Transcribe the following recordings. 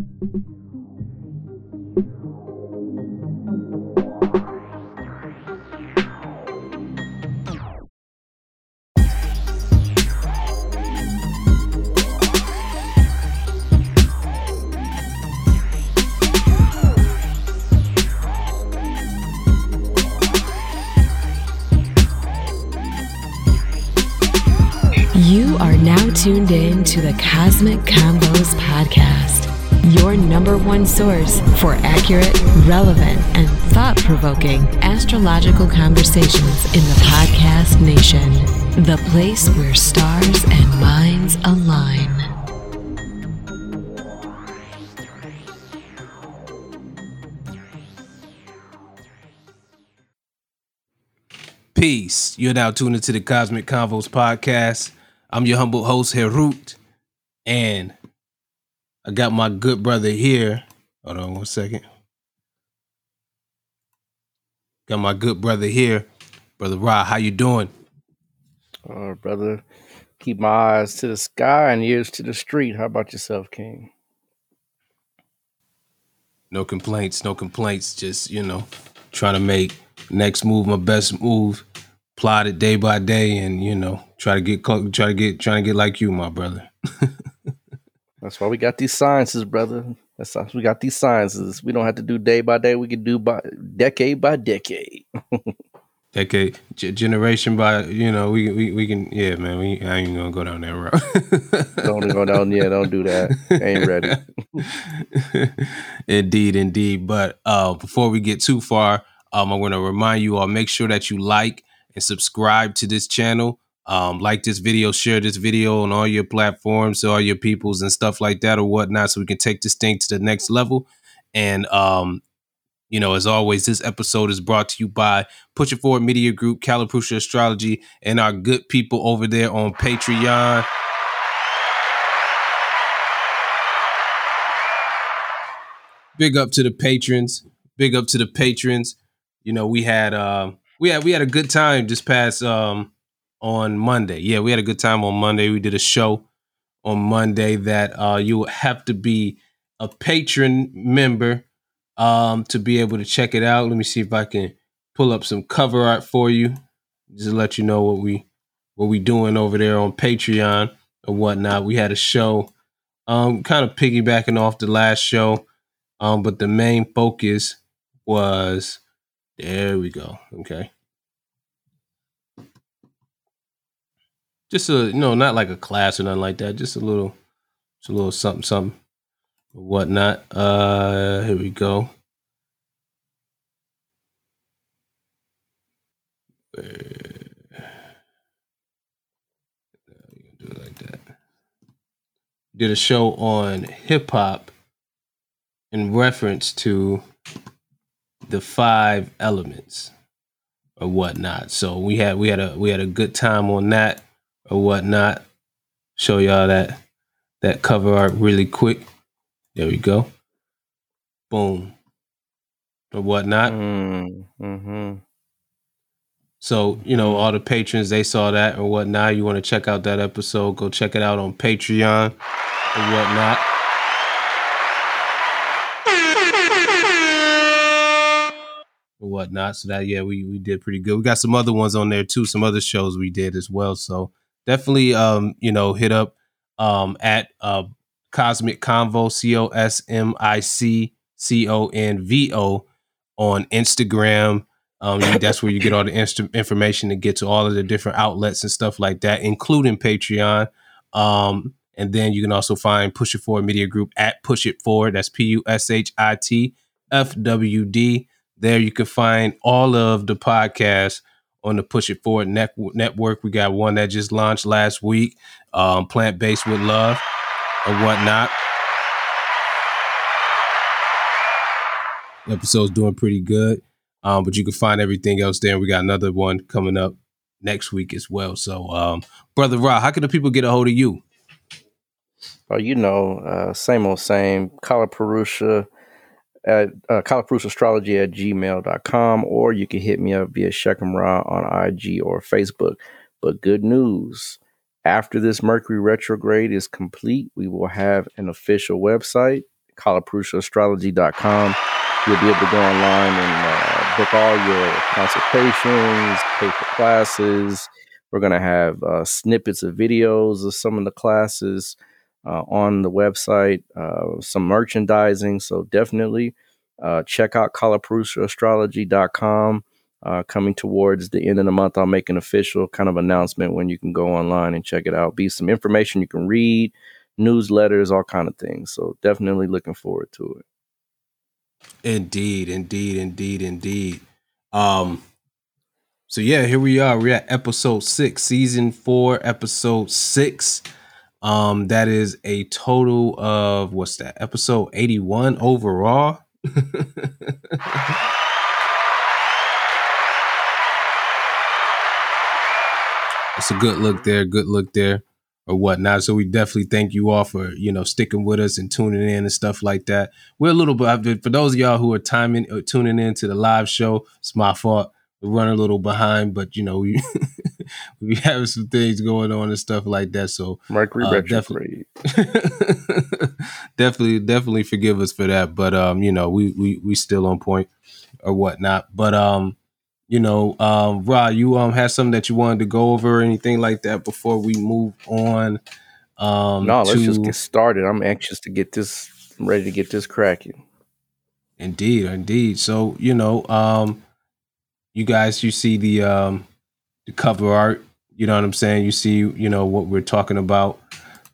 You are now tuned in to the Cosmic podcast, your number one source for accurate, relevant, and thought provoking astrological conversations in the podcast nation. The place where stars and minds align. Peace. You're now tuned into the Cosmic Convos podcast. I'm your humble host, Herut, and I got my good brother here. Hold on one second. Got my good brother here, brother Ra. How you doing? Uh, brother, keep my eyes to the sky and ears to the street. How about yourself, King? No complaints, no complaints. Just you know, trying to make next move my best move. Plot it day by day, and you know, try to get try to get trying to get like you, my brother. That's why we got these sciences, brother. That's why we got these sciences. We don't have to do day by day. We can do by decade by decade. decade g- generation by you know we we, we can yeah man we I ain't gonna go down that route. don't go down yeah don't do that. Ain't ready. indeed, indeed. But uh, before we get too far, um, I want to remind you all make sure that you like and subscribe to this channel. Um, like this video, share this video on all your platforms, all your peoples and stuff like that or whatnot, so we can take this thing to the next level. And um, you know, as always, this episode is brought to you by Push It Forward Media Group, Kalapurusha Astrology, and our good people over there on Patreon. Big up to the patrons. Big up to the patrons. You know, we had uh, we had we had a good time this past um on Monday. Yeah, we had a good time on Monday. We did a show on Monday that uh you will have to be a patron member um to be able to check it out. Let me see if I can pull up some cover art for you. Just to let you know what we what we doing over there on Patreon or whatnot. We had a show um kind of piggybacking off the last show. Um, but the main focus was there we go. Okay. Just a you know, not like a class or nothing like that. Just a little, just a little something, something, or whatnot. Uh, here we go. Do it like that. Did a show on hip hop in reference to the five elements or whatnot. So we had we had a we had a good time on that or whatnot. Show y'all that that cover art really quick. There we go. Boom. Or whatnot. Mm, hmm So, you know, all the patrons, they saw that or whatnot. You want to check out that episode, go check it out on Patreon or whatnot. Or whatnot. So that yeah, we we did pretty good. We got some other ones on there too, some other shows we did as well. So definitely um, you know, hit up um at uh Cosmic Convo, C O S M I C C O N V O on Instagram. Um, that's where you get all the inst- information to get to all of the different outlets and stuff like that, including Patreon. Um, and then you can also find Push It Forward Media Group at Push It Forward. That's P U S H I T F W D. There you can find all of the podcasts on the Push It Forward net- network. We got one that just launched last week, um, Plant Based with Love and whatnot. Episode's doing pretty good. Um, but you can find everything else there. We got another one coming up next week as well. So, um, brother Ra, how can the people get a hold of you? Oh, you know, uh, same old same. Kalapurusha at uh, Astrology at gmail.com, or you can hit me up via Shekhem Ra on IG or Facebook. But good news after this Mercury retrograde is complete, we will have an official website, kalapurushastrology.com. You'll be able to go online and uh, book all your consultations, pay for classes. We're going to have uh, snippets of videos of some of the classes uh, on the website, uh, some merchandising. So definitely uh, check out kalapurushastrology.com. Uh, coming towards the end of the month, I'll make an official kind of announcement when you can go online and check it out. Be some information you can read, newsletters, all kind of things. So definitely looking forward to it. Indeed, indeed, indeed, indeed. Um, so yeah, here we are. We're at episode six, season four, episode six. Um, that is a total of what's that? Episode 81 overall. it's a good look there, good look there, or whatnot. So we definitely thank you all for you know sticking with us and tuning in and stuff like that. We're a little bit for those of y'all who are timing uh, tuning in to the live show. It's my fault. We're running a little behind, but you know we we have some things going on and stuff like that. So Mercury uh, definitely, definitely, definitely forgive us for that. But um, you know, we we we still on point or whatnot. But um, you know, um, Rod, you um had something that you wanted to go over or anything like that before we move on. Um, no, let's to, just get started. I'm anxious to get this I'm ready to get this cracking. Indeed, indeed. So you know, um, you guys, you see the um the cover art. You know what I'm saying? You see, you know what we're talking about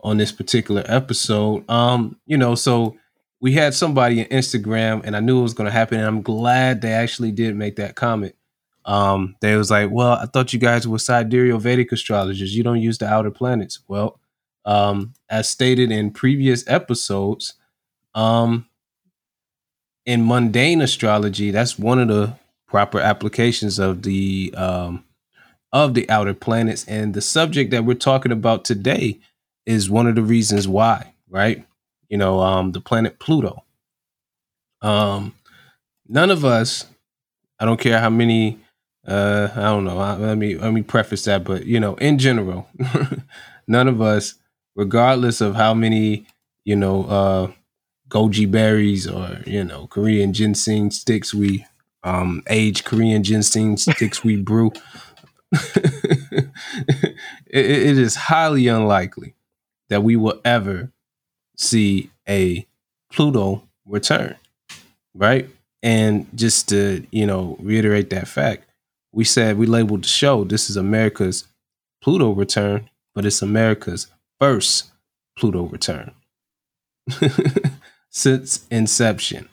on this particular episode. Um, you know, so we had somebody on Instagram, and I knew it was going to happen, and I'm glad they actually did make that comment um, they was like, well, I thought you guys were sidereal Vedic astrologers. You don't use the outer planets. Well, um, as stated in previous episodes, um, in mundane astrology, that's one of the proper applications of the um, of the outer planets. And the subject that we're talking about today is one of the reasons why, right? You know, um, the planet Pluto. Um, none of us, I don't care how many uh, I don't know. I, let me let me preface that, but you know, in general, none of us, regardless of how many you know uh, goji berries or you know Korean ginseng sticks we um, age Korean ginseng sticks we brew, it, it is highly unlikely that we will ever see a Pluto return, right? And just to you know reiterate that fact, we said we labeled the show this is America's Pluto return, but it's America's first Pluto return since inception.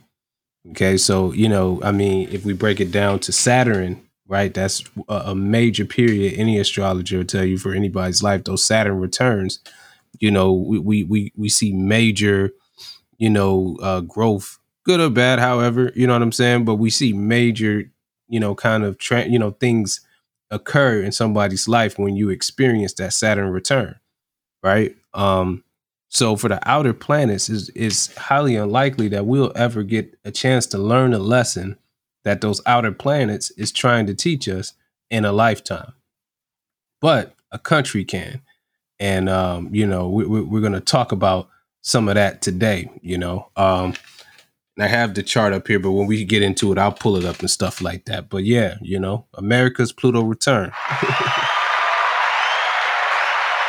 Okay, so you know, I mean, if we break it down to Saturn, right? That's a, major period. Any astrologer will tell you for anybody's life, those Saturn returns, you know, we we we, we see major, you know, uh, growth, good or bad. However, you know what I'm saying. But we see major you know, kind of, tra- you know, things occur in somebody's life when you experience that Saturn return, right? Um, so for the outer planets, is is highly unlikely that we'll ever get a chance to learn a lesson that those outer planets is trying to teach us in a lifetime. But a country can, and um, you know, we, we, we're going to talk about some of that today. You know, um, and I have the chart up here, but when we get into it, I'll pull it up and stuff like that. But yeah, you know, America's Pluto return.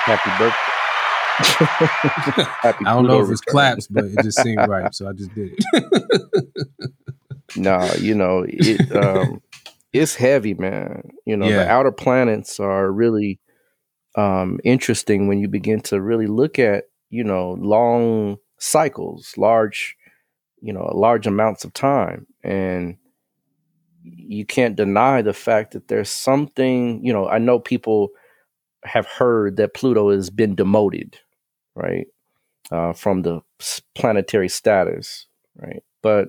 Happy birthday. Happy I don't Pluto know if it's claps, but it just seemed right, so I just did it. no, you know, it um it's heavy, man. You know, yeah. the outer planets are really um interesting when you begin to really look at, you know, long cycles, large you know large amounts of time and you can't deny the fact that there's something you know i know people have heard that pluto has been demoted right uh, from the planetary status right but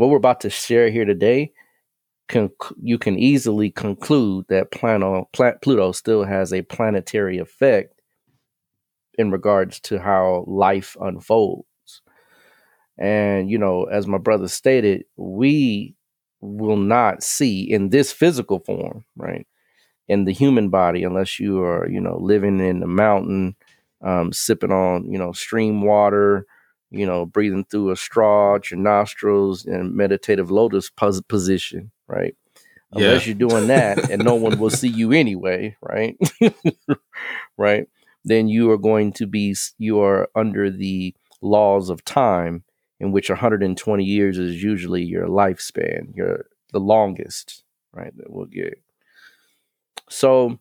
what we're about to share here today can you can easily conclude that Plano, pluto still has a planetary effect in regards to how life unfolds and, you know, as my brother stated, we will not see in this physical form, right? In the human body, unless you are, you know, living in the mountain, um, sipping on, you know, stream water, you know, breathing through a straw at your nostrils and meditative lotus pos- position, right? Yeah. Unless you're doing that and no one will see you anyway, right? right? Then you are going to be, you are under the laws of time in which 120 years is usually your lifespan, your the longest, right? That we'll get. So,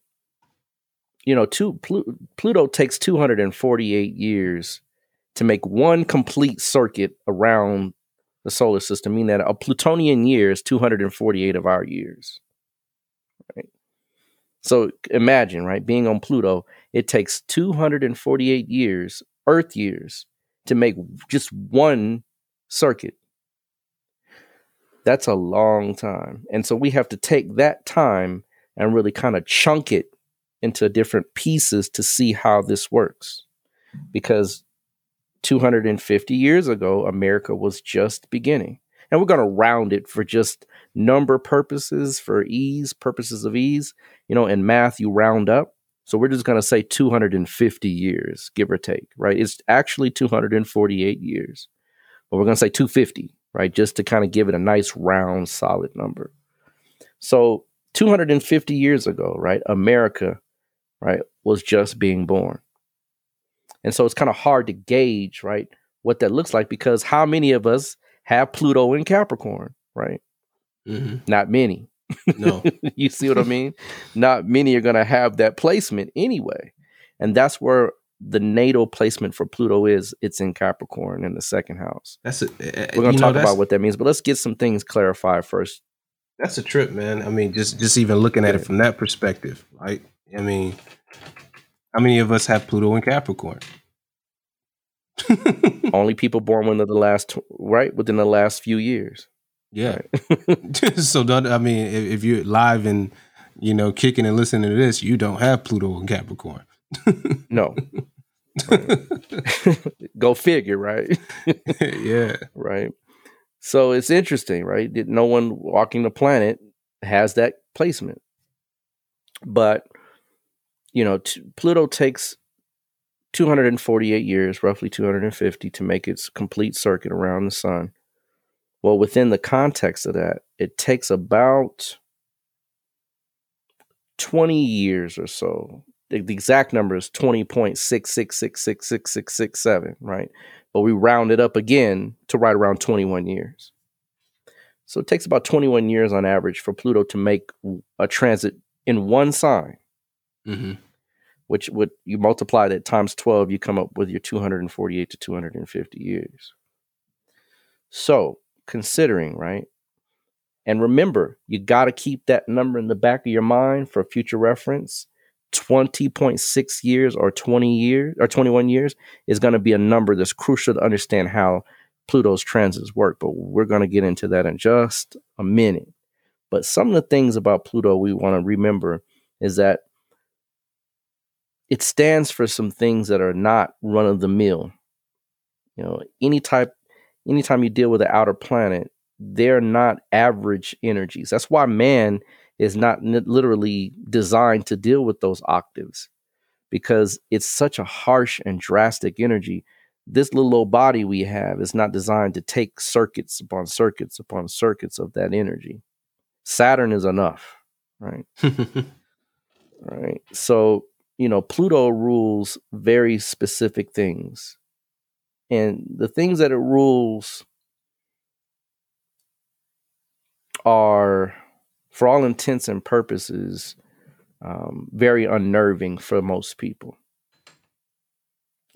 you know, two, Plu- Pluto takes 248 years to make one complete circuit around the solar system, meaning that a Plutonian year is 248 of our years. Right. So imagine, right, being on Pluto, it takes 248 years, Earth years, to make just one circuit. That's a long time. And so we have to take that time and really kind of chunk it into different pieces to see how this works. Because 250 years ago, America was just beginning. And we're going to round it for just number purposes, for ease, purposes of ease. You know, in math, you round up. So we're just going to say 250 years, give or take, right? It's actually 248 years, but we're going to say 250, right? Just to kind of give it a nice round, solid number. So 250 years ago, right? America, right, was just being born. And so it's kind of hard to gauge, right, what that looks like because how many of us have Pluto in Capricorn, right? hmm Not many. No. you see what I mean? Not many are going to have that placement anyway. And that's where the natal placement for Pluto is. It's in Capricorn in the second house. That's a, We're going to talk about what that means, but let's get some things clarified first. That's a trip, man. I mean, just just even looking at it from that perspective, right? I mean, how many of us have Pluto and Capricorn? Only people born within the last, right, within the last few years. yeah. Right. so don't I mean if, if you're live and you know kicking and listening to this, you don't have Pluto and Capricorn. no. Go figure, right? yeah. right? So it's interesting, right? That no one walking the planet has that placement. But you know, t- Pluto takes 248 years, roughly 250, to make its complete circuit around the sun. Well, within the context of that, it takes about 20 years or so. The, the exact number is 20.666666667, right? But we round it up again to right around 21 years. So it takes about 21 years on average for Pluto to make a transit in one sign hmm which would you multiply that times 12 you come up with your 248 to 250 years. So considering right and remember you got to keep that number in the back of your mind for future reference. 20.6 years or 20 years or 21 years is going to be a number that's crucial to understand how pluto's transits work but we're going to get into that in just a minute. But some of the things about pluto we want to remember is that it stands for some things that are not run of the mill. You know, any type, anytime you deal with an outer planet, they're not average energies. That's why man is not literally designed to deal with those octaves because it's such a harsh and drastic energy. This little old body we have is not designed to take circuits upon circuits upon circuits of that energy. Saturn is enough, right? right? So, you know, Pluto rules very specific things. And the things that it rules are, for all intents and purposes, um, very unnerving for most people.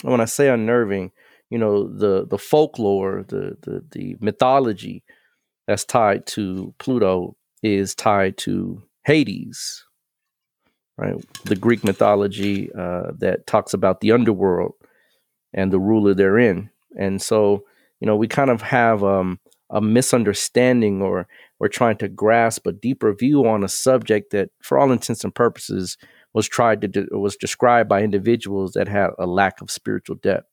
And when I say unnerving, you know, the the folklore, the the the mythology that's tied to Pluto is tied to Hades, right? The Greek mythology uh, that talks about the underworld and the ruler therein. And so, you know, we kind of have um, a misunderstanding or we're trying to grasp a deeper view on a subject that, for all intents and purposes, was tried to de- was described by individuals that had a lack of spiritual depth.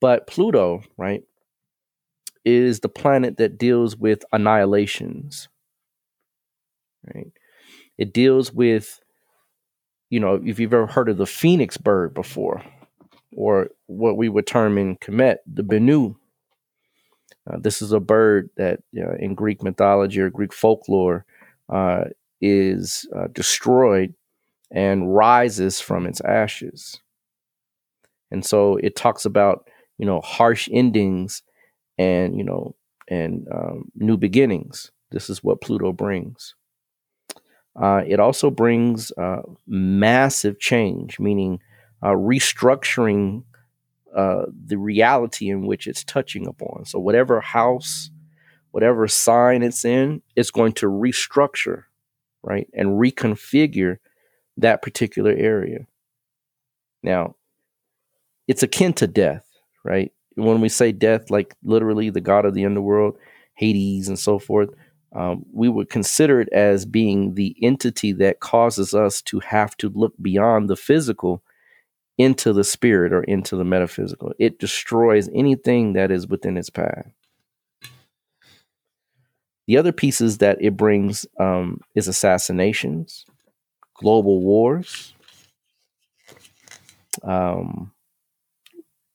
But Pluto, right, is the planet that deals with annihilations. Right? It deals with, you know, if you've ever heard of the phoenix bird before, or what we would term in Kemet, the Benu. Uh, this is a bird that uh, in Greek mythology or Greek folklore uh, is uh, destroyed and rises from its ashes. And so it talks about, you know, harsh endings and, you know, and um, new beginnings. This is what Pluto brings. Uh, it also brings uh, massive change, meaning uh, restructuring uh, the reality in which it's touching upon. So, whatever house, whatever sign it's in, it's going to restructure, right, and reconfigure that particular area. Now, it's akin to death, right? When we say death, like literally the god of the underworld, Hades, and so forth, um, we would consider it as being the entity that causes us to have to look beyond the physical into the spirit or into the metaphysical. It destroys anything that is within its path. The other pieces that it brings um, is assassinations, global wars, um,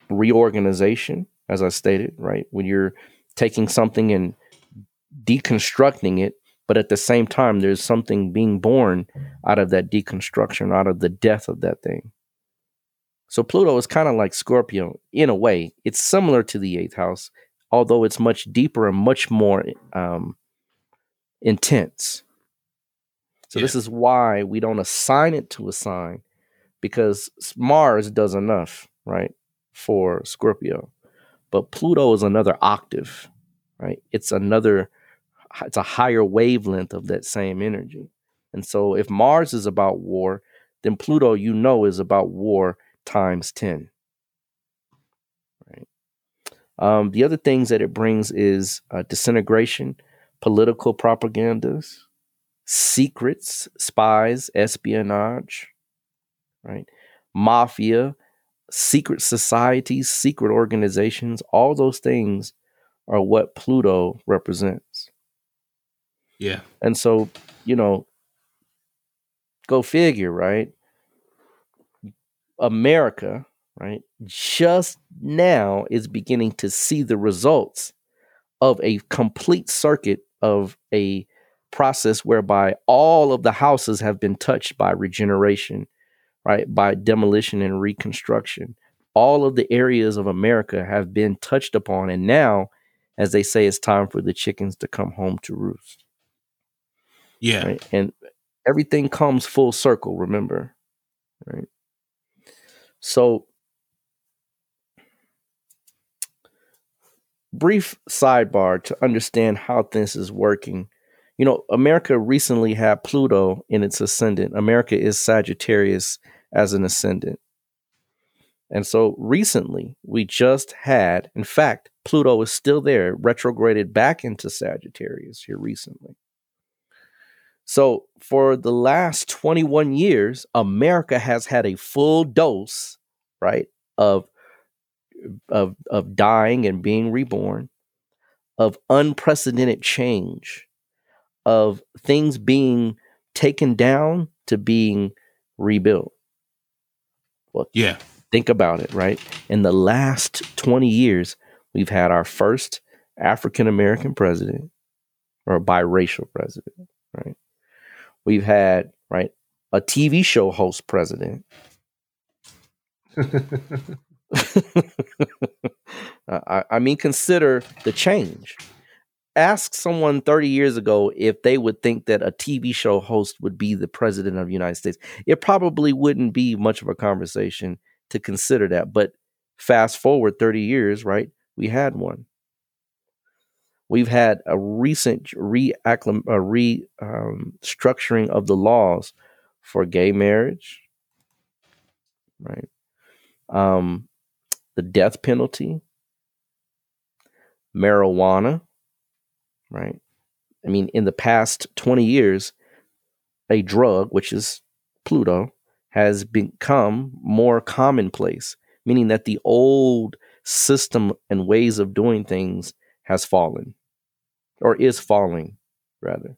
reorganization, as I stated, right? When you're taking something and deconstructing it, but at the same time, there's something being born out of that deconstruction, out of the death of that thing. So Pluto is kind of like Scorpio in a way. It's similar to the eighth house, although it's much deeper and much more um, intense. So yeah. this is why we don't assign it to a sign because Mars does enough, right, for Scorpio. But Pluto is another octave, right? It's another it's a higher wavelength of that same energy. And so if Mars is about war, then Pluto, you know, is about war times 10. Right. Um, the other things that it brings is uh, disintegration, political propagandas, secrets, spies, espionage, right? Mafia, secret societies, secret organizations, all those things are what Pluto represents. Yeah. And so, you know, go figure, right? America, right, just now is beginning to see the results of a complete circuit of a process whereby all of the houses have been touched by regeneration, right, by demolition and reconstruction. All of the areas of America have been touched upon. And now, as they say, it's time for the chickens to come home to roost. Yeah. Right? And everything comes full circle, remember? Right. So, brief sidebar to understand how this is working. You know, America recently had Pluto in its ascendant. America is Sagittarius as an ascendant. And so recently, we just had, in fact, Pluto is still there, retrograded back into Sagittarius here recently. So, for the last 21 years, America has had a full dose, right, of of of dying and being reborn, of unprecedented change, of things being taken down to being rebuilt. Well, yeah. Think about it, right? In the last 20 years, we've had our first African American president or biracial president, right? We've had, right, a TV show host president. I, I mean, consider the change. Ask someone 30 years ago if they would think that a TV show host would be the president of the United States. It probably wouldn't be much of a conversation to consider that. But fast forward 30 years, right? We had one. We've had a recent restructuring re, um, structuring of the laws for gay marriage, right? Um, the death penalty, marijuana, right? I mean, in the past 20 years, a drug, which is Pluto, has become more commonplace, meaning that the old system and ways of doing things has fallen or is falling rather.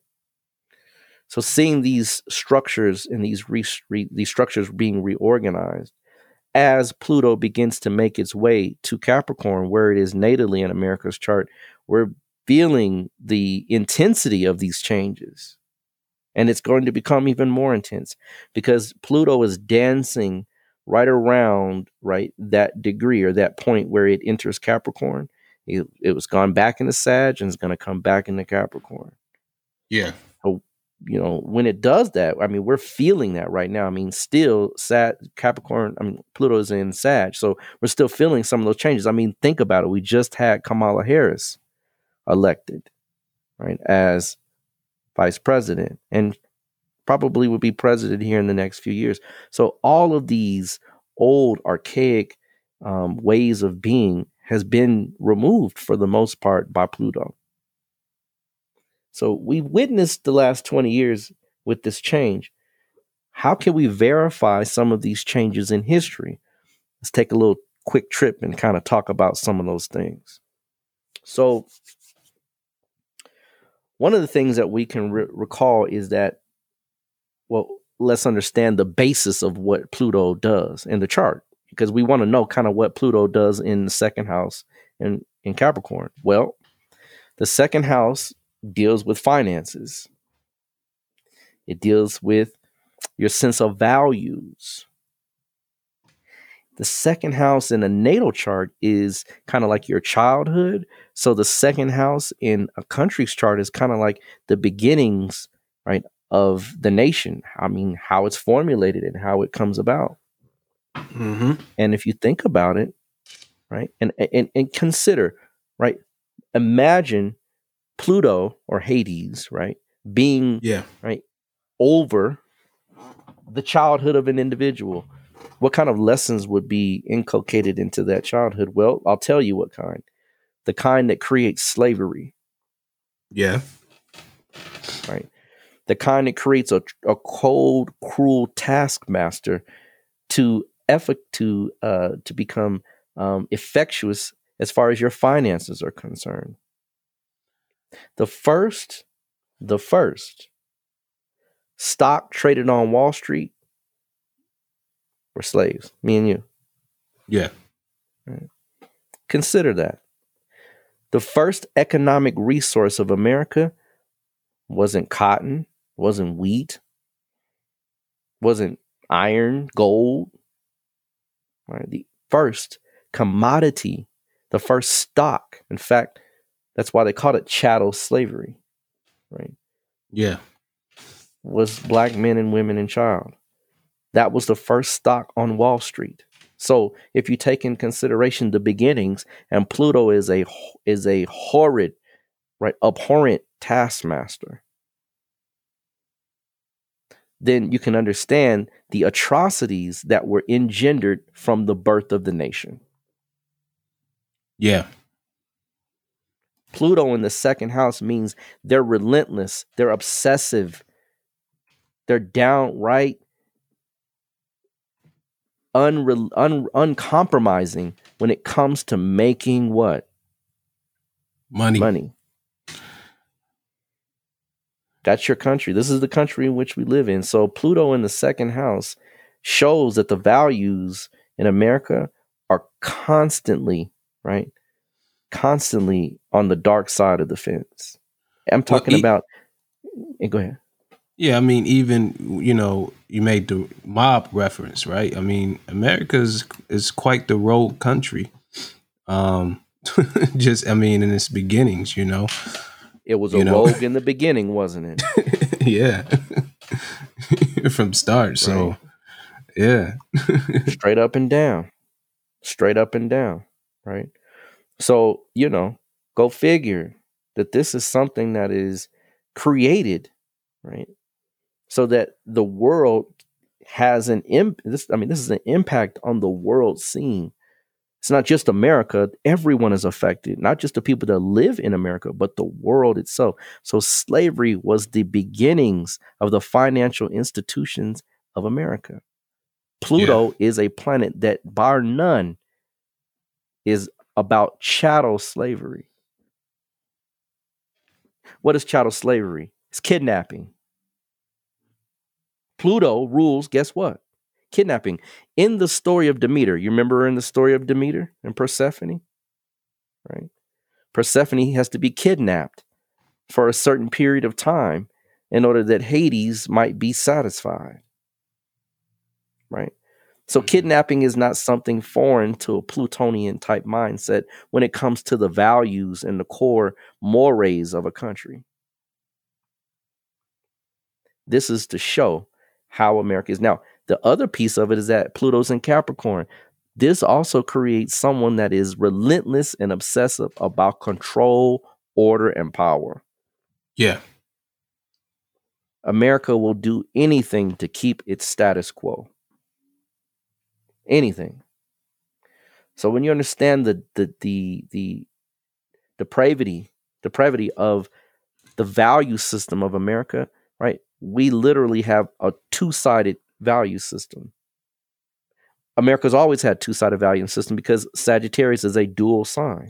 So seeing these structures and these re, re, these structures being reorganized as Pluto begins to make its way to Capricorn, where it is natally in America's chart, we're feeling the intensity of these changes. And it's going to become even more intense because Pluto is dancing right around right that degree or that point where it enters Capricorn. It, it was gone back into Sag and it's going to come back into Capricorn. Yeah. So, you know, when it does that, I mean, we're feeling that right now. I mean, still Sag Capricorn, I mean, Pluto is in Sag. So we're still feeling some of those changes. I mean, think about it. We just had Kamala Harris elected, right, as vice president and probably will be president here in the next few years. So all of these old, archaic um, ways of being has been removed for the most part by Pluto. So we've witnessed the last 20 years with this change. How can we verify some of these changes in history? Let's take a little quick trip and kind of talk about some of those things. So, one of the things that we can re- recall is that, well, let's understand the basis of what Pluto does in the chart because we want to know kind of what Pluto does in the second house in, in Capricorn. Well, the second house deals with finances, it deals with your sense of values. The second house in a natal chart is kind of like your childhood. So the second house in a country's chart is kind of like the beginnings, right, of the nation. I mean, how it's formulated and how it comes about. Mm-hmm. And if you think about it, right, and and, and consider, right, imagine Pluto or Hades, right, being Yeah. right over the childhood of an individual. What kind of lessons would be inculcated into that childhood? Well, I'll tell you what kind. The kind that creates slavery, Yeah. right? The kind that creates a, a cold, cruel taskmaster to effort to uh, to become um, effectuous as far as your finances are concerned. The first, the first stock traded on Wall Street were slaves, me and you. Yeah. Consider that. The first economic resource of America wasn't cotton, wasn't wheat, wasn't iron, gold. Right? The first commodity, the first stock. In fact, that's why they called it chattel slavery, right? Yeah. Was black men and women and child. That was the first stock on Wall Street. So if you take in consideration the beginnings, and Pluto is a is a horrid, right, abhorrent taskmaster, then you can understand the atrocities that were engendered from the birth of the nation. Yeah. Pluto in the second house means they're relentless, they're obsessive, they're downright unre- un- uncompromising when it comes to making what? Money. Money. That's your country. This is the country in which we live in. So Pluto in the second house shows that the values in America are constantly, right? Constantly on the dark side of the fence. I'm Well, talking e- about eh, go ahead. Yeah, I mean, even you know, you made the mob reference, right? I mean, America's is quite the rogue country. Um, just I mean, in its beginnings, you know. It was a You know. rogue in the beginning, wasn't it? yeah, from start. So, yeah, straight up and down straight up and down right so you know go figure that this is something that is created right so that the world has an imp this i mean this is an impact on the world scene it's not just america everyone is affected not just the people that live in america but the world itself so slavery was the beginnings of the financial institutions of america Pluto is a planet that, bar none, is about chattel slavery. What is chattel slavery? It's kidnapping. Pluto rules, guess what? Kidnapping. In the story of Demeter, you remember in the story of Demeter and Persephone? Right? Persephone has to be kidnapped for a certain period of time in order that Hades might be satisfied. Right? So Mhm. kidnapping is not something foreign to a Plutonian type mindset when it comes to the values and the core mores of a country. This is to show how America is. Now, the other piece of it is that Pluto's in Capricorn. This also creates someone that is relentless and obsessive about control, order, and power. Yeah. America will do anything to keep its status quo. Anything. So when you understand the the the the depravity, depravity of the value system of America, right? We literally have a two-sided value system. America's always had two-sided value system because Sagittarius is a dual sign.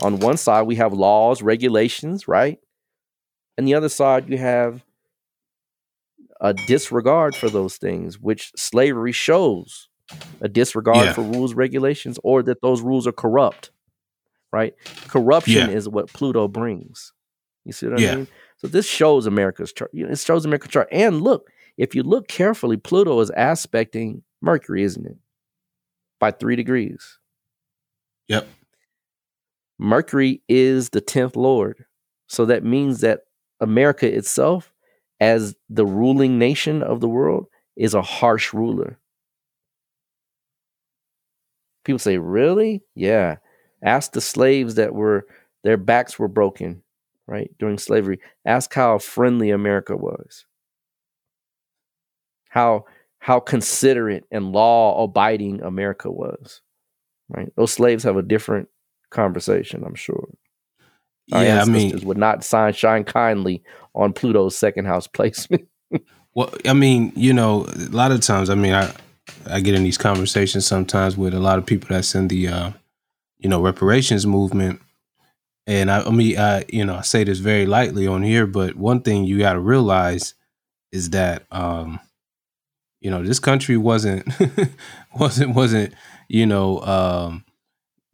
On one side, we have laws, regulations, right? And the other side, you have a disregard for those things, which slavery shows a disregard Yeah. for rules, regulations, or that those rules are corrupt, right? Corruption Yeah. is what Pluto brings. You see what I Yeah. mean? So this shows America's chart. It shows America's chart. And look, if you look carefully, Pluto is aspecting Mercury, isn't it? By three degrees. Yep. Mercury is the 10th Lord. So that means that America itself, as the ruling nation of the world, is a harsh ruler. People say, really? Yeah. Ask the slaves that were, their backs were broken, right, during slavery. Ask how friendly America was. How how considerate and law abiding America was. Right? Those slaves have a different conversation, I'm sure. Our yeah, I mean, would not sign shine kindly on Pluto's second house placement. well, I mean, you know, a lot of times, I mean, I I get in these conversations sometimes with a lot of people that's in the, uh, you know, reparations movement, and I, I mean, I, you know, I say this very lightly on here, but one thing you got to realize is that, um, you know, this country wasn't wasn't wasn't, you know, um,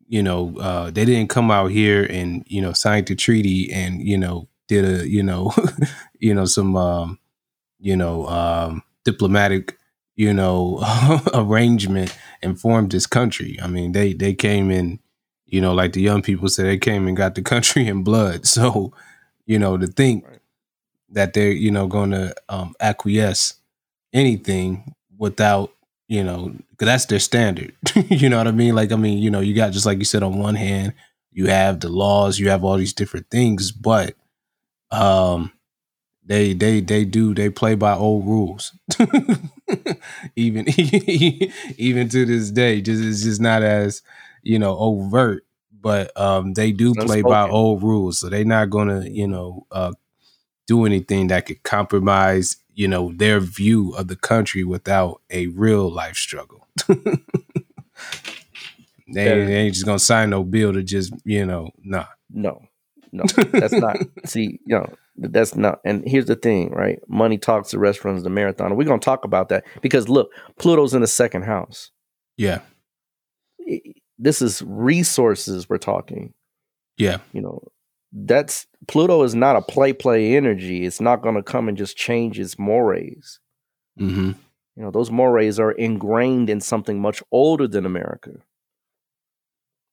you know, uh, they didn't come out here and you know signed the treaty and you know did a you know, you know some um, you know um, diplomatic you know arrangement and formed this country. I mean, they they came in, you know, like the young people say, they came and got the country in blood. So, you know, to think Right. that they're you know going to um, acquiesce anything without you know because that's their standard you know what i mean? Like i mean you know you got just like you said on one hand you have the laws you have all these different things but um they they they do they play by old rules. Even even to this day just it's just not as you know overt but um they do play by old rules so they're not gonna you know uh do anything that could compromise you know their view of the country without a real life struggle they, Yeah. they ain't just gonna sign no bill to just you know nah No, no, that's not. see, you know, that's not. And here's the thing, right? Money talks, the rest runs the marathon. And we're to talk about that because look, Pluto's in the second house. yeah This is resources we're talking. yeah You know, that's Pluto is not a play play energy. It's not going to come and just change its mores. mm-hmm You know, those mores are ingrained in something much older than America.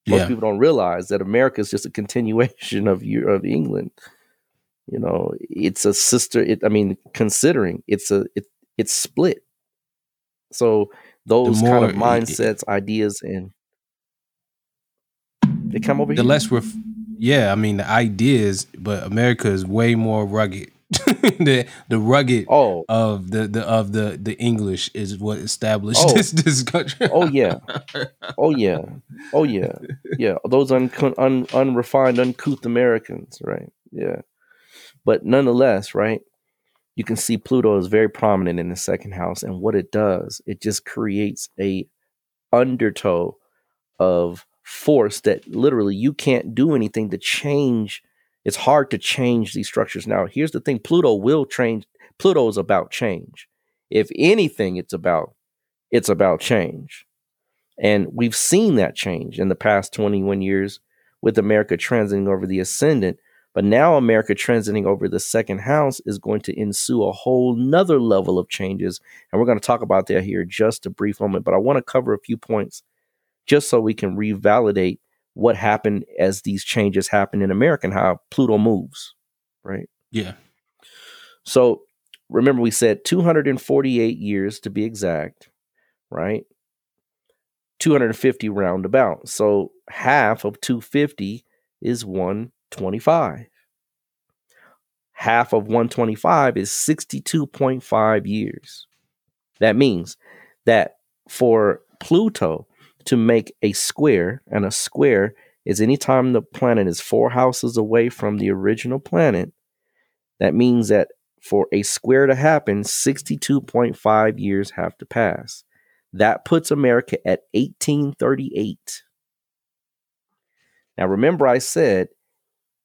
Most yeah people don't realize that America is just a continuation of of England. You know, it's a sister. It, I mean, considering it's a it, it's split. So those kind of mindsets, ideas, and they come over the here. less we're yeah i mean the ideas but america is way more rugged the the rugged oh, of the, the of the the english is what established Oh. this this country oh yeah, oh yeah, oh yeah, yeah. Those un, un, unrefined, uncouth Americans, right? Yeah, but nonetheless, right? You can see Pluto is very prominent in the second house, and what it does, it just creates a undertow of force that literally you can't do anything to change. It's hard to change these structures. Now, here's the thing: Pluto will change. Pluto is about change. If anything, it's about it's about change. And we've seen that change in the past 21 years with America transiting over the ascendant. But now America transiting over the second house is going to ensue a whole nother level of changes. And we're going to talk about that here just a brief moment. But I want to cover a few points just so we can revalidate what happened as these changes happen in America and how Pluto moves. Right. Yeah. So remember, we said 248 years to be exact, right? 250 roundabout. So half of 250 is 125. Half of 125 is 62.5 years. That means that for Pluto to make a square, and a square is anytime the planet is four houses away from the original planet, that means that for a square to happen, 62.5 years have to pass. That puts America at 1838. Now, remember, I said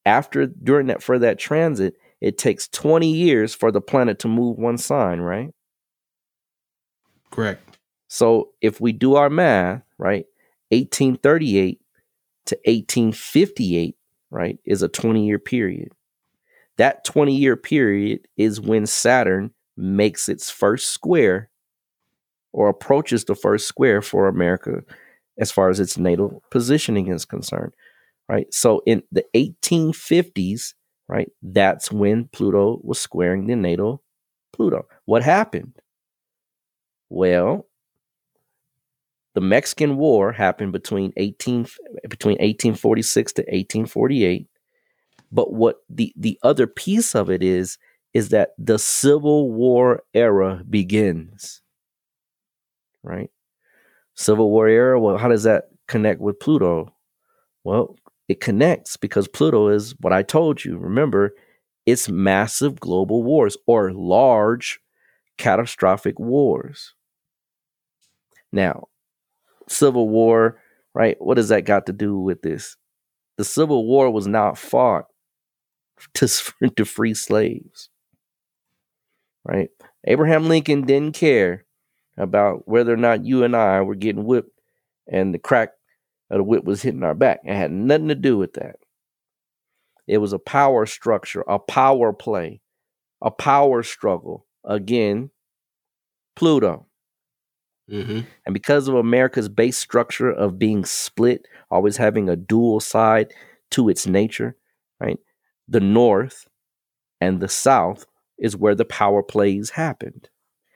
after during that for that transit, it takes 20 years for the planet to move one sign, right? Correct. So if we do our math, right, 1838 to 1858, right, is a 20 year period. That 20 year period is when Saturn makes its first square or approaches the first square for America as far as its natal positioning is concerned, right? So in the 1850s, right, that's when Pluto was squaring the natal Pluto. What happened? Well, the Mexican War happened between 18 between 1846 to 1848. But what the the other piece of it is is that the Civil War era begins right? Civil War era, well, how does that connect with Pluto? Well, it connects because Pluto is what I told you. Remember, it's massive global wars or large catastrophic wars. Now, Civil War, right? What does that got to do with this? The Civil War was not fought to, to free slaves, right? Abraham Lincoln didn't care about whether or not you and I were getting whipped and the crack of the whip was hitting our back. It had nothing to do with that. It was a power structure, a power play, a power struggle. Again, Pluto. Mm-hmm. And because of America's base structure of being split, always having a dual side to its nature, right? The North and the South is where the power plays happened.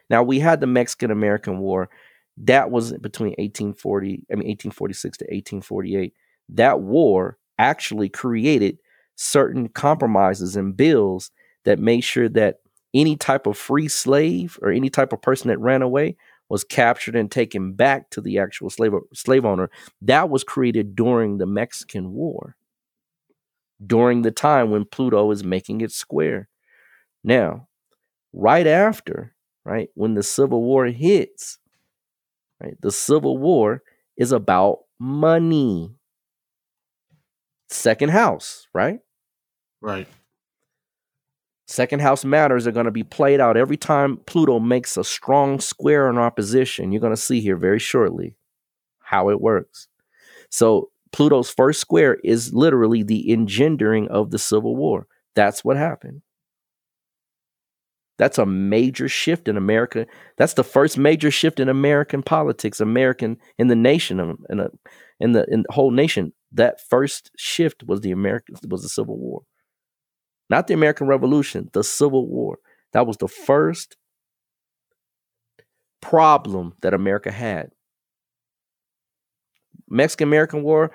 Now we had the Mexican American War. That was between 1840, I mean 1846 to 1848. That war actually created certain compromises and bills that made sure that any type of free slave or any type of person that ran away was captured and taken back to the actual slave slave owner. That was created during the Mexican War. During the time when Pluto is making it square. Now, right after right? When the Civil War hits, right? The Civil War is about money. Second house, right? Right. Second house matters are going to be played out every time Pluto makes a strong square in opposition. You're going to see here very shortly how it works. So, Pluto's first square is literally the engendering of the Civil War. That's what happened. That's a major shift in America. That's the first major shift in American politics, American in the nation, in, a, in the in the whole nation. That first shift was the American was the Civil War, not the American Revolution, the Civil War. That was the first problem that America had. Mexican American War,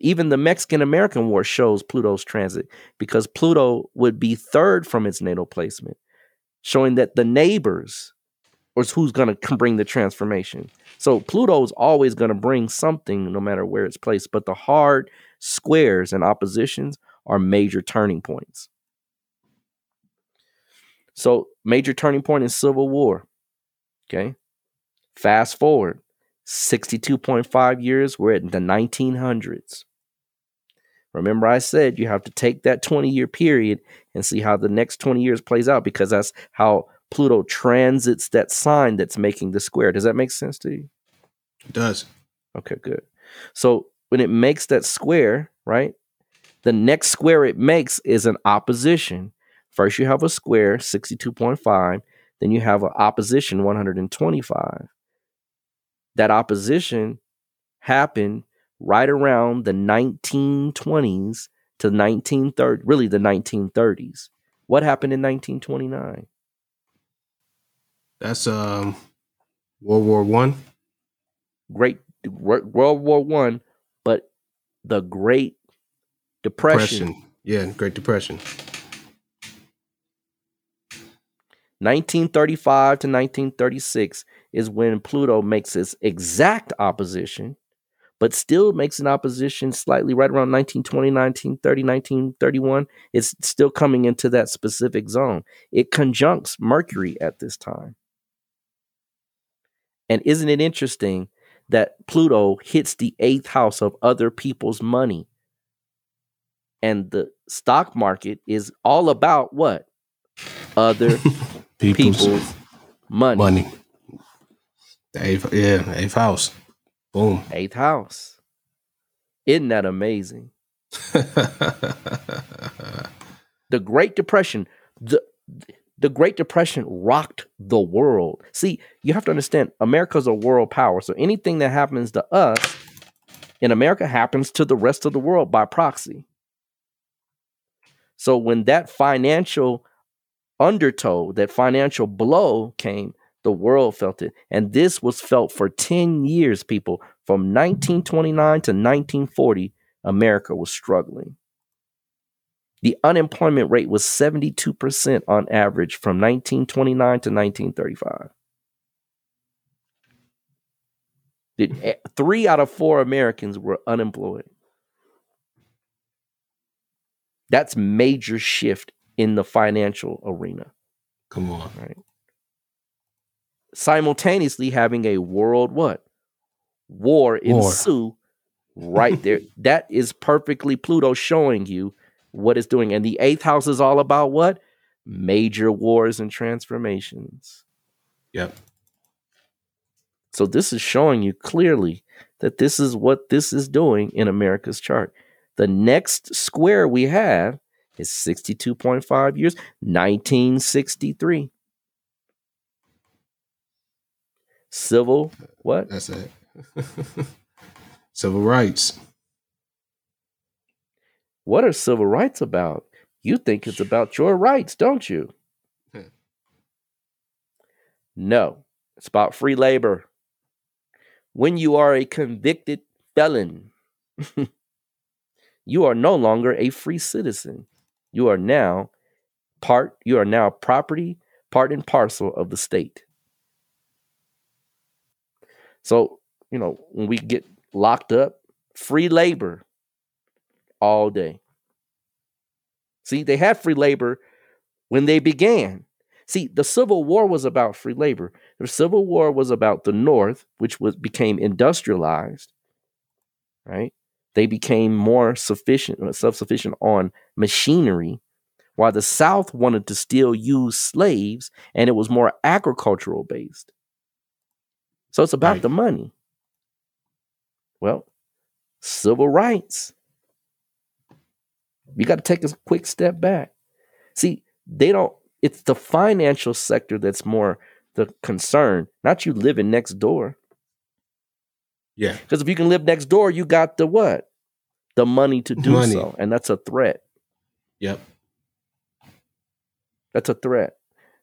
even the Mexican American War shows Pluto's transit because Pluto would be third from its natal placement showing that the neighbors is who's going to bring the transformation. So Pluto is always going to bring something no matter where it's placed, but the hard squares and oppositions are major turning points. So, major turning point in Civil War. Okay. Fast forward 62.5 years, we're at the 1900s. Remember, I said you have to take that 20 year period and see how the next 20 years plays out because that's how Pluto transits that sign that's making the square. Does that make sense to you? It does. Okay, good. So when it makes that square, right? The next square it makes is an opposition. First, you have a square, 62.5. Then you have an opposition, 125. That opposition happened right around the 1920s to 1930, really the 1930s. What happened in 1929? That's um World War One. Great World War One, but the Great Depression. Depression. Yeah, Great Depression. 1935 to 1936 is when Pluto makes its exact opposition, but still makes an opposition slightly right around 1920, 1930, 1931. It's still coming into that specific zone. It conjuncts Mercury at this time. And isn't it interesting that Pluto hits the eighth house of other people's money? And the stock market is all about what? Other People's, people's money. money. The eighth, yeah, eighth house. Boom. Eighth house. Isn't that amazing? The Great Depression, the the Great Depression rocked the world. See, you have to understand, America's a world power. So anything that happens to us in America happens to the rest of the world by proxy. So when that financial undertow, that financial blow came, the world felt it. And this was felt for 10 years, people. From 1929 to 1940, America was struggling. The unemployment rate was 72% on average from 1929 to 1935. The- eh, Three out of four Americans were unemployed. That's major shift in the financial arena. Come on. right? Simultaneously having a world what? War War. ensue right there. that is perfectly Pluto showing you what it's doing. And the eighth house is all about what? Major wars and transformations. Yep. So this is showing you clearly that this is what this is doing in America's chart. The next square we have is 62.5 years, 1963. Civil, what? That's it. Civil rights. What are civil rights about? You think it's about your rights, don't you? Hmm. No, it's about free labor. When you are a convicted felon, you are no longer a free citizen. You are now part, you are now property, part and parcel of the state. So, you know, when we get locked up, free labor all day. See, they had free labor when they began. See, the Civil War was about free labor. The Civil War was about the North, which was became industrialized, right? They became more sufficient, uh, self-sufficient on machinery, while the South wanted to still use slaves, and it was more agricultural based. So it's about Right. the money. Well, civil rights. You got to take a quick step back. See, they don't, it's the financial sector that's more the concern, not you living next door. Yeah. Because if you can live next door, you got the what? The money to do Money. so. And that's a threat. Yep. That's a threat.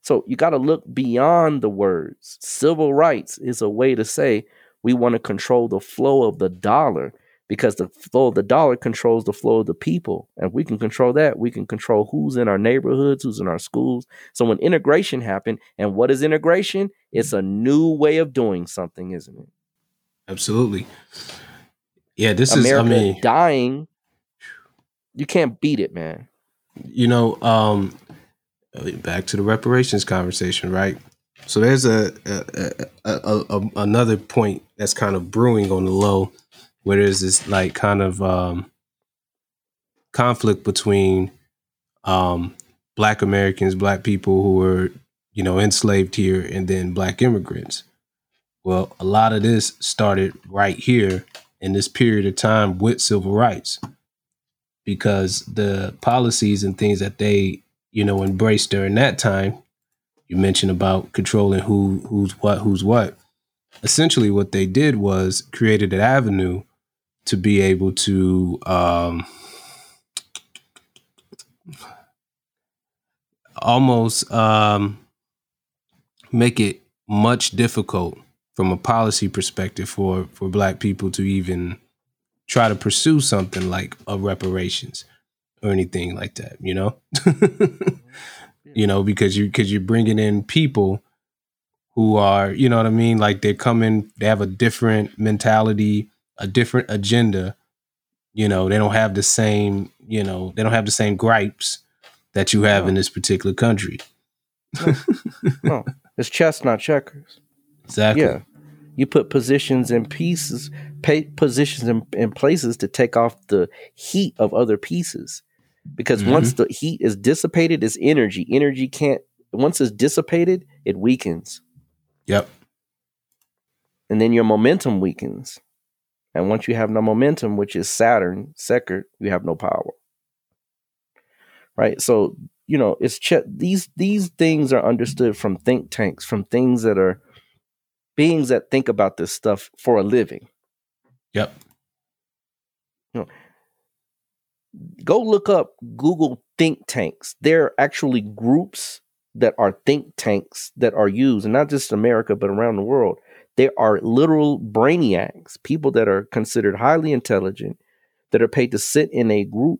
So you got to look beyond the words. Civil rights is a way to say we want to control the flow of the dollar because the flow of the dollar controls the flow of the people. And if we can control that, we can control who's in our neighborhoods, who's in our schools. So when integration happened, and what is integration? It's a new way of doing something, isn't it? Absolutely. Yeah, this America is I mean, dying. You can't beat it, man. you know, um back to the reparations conversation, right? So there's a, a, a, a, a another point that's kind of brewing on the low where there's this like kind of um conflict between um black Americans, black people who were, you know, enslaved here and then black immigrants. Well, a lot of this started right here in this period of time with civil rights because the policies and things that they, you know, embraced during that time, you mentioned about controlling who who's what, who's what. Essentially what they did was created an avenue to be able to um, almost um, make it much difficult from a policy perspective for for black people to even try to pursue something like a reparations or anything like that you know? You know because you because you're bringing in people who are you know what i mean? Like they're coming they have a different mentality a different agenda you know? They don't have the same you know they don't have the same gripes that you have No. in this particular country. No, it's chess, not checkers. exactly. Yeah, you put positions in pieces, pay positions in, in places to take off the heat of other pieces. Because mm-hmm. once the heat is dissipated, it's energy. Energy can't. Once it's dissipated, it weakens, yep and then your momentum weakens. And once you have no momentum, which is Saturn, Second, you have no power. Right. So you know, it's these these things are understood from think tanks, from things that are beings that think about this stuff for a living. yep Go look up Google think tanks. There are actually groups that are think tanks that are used, and not just in America, but around the world. There are literal brainiacs, people that are considered highly intelligent, that are paid to sit in a group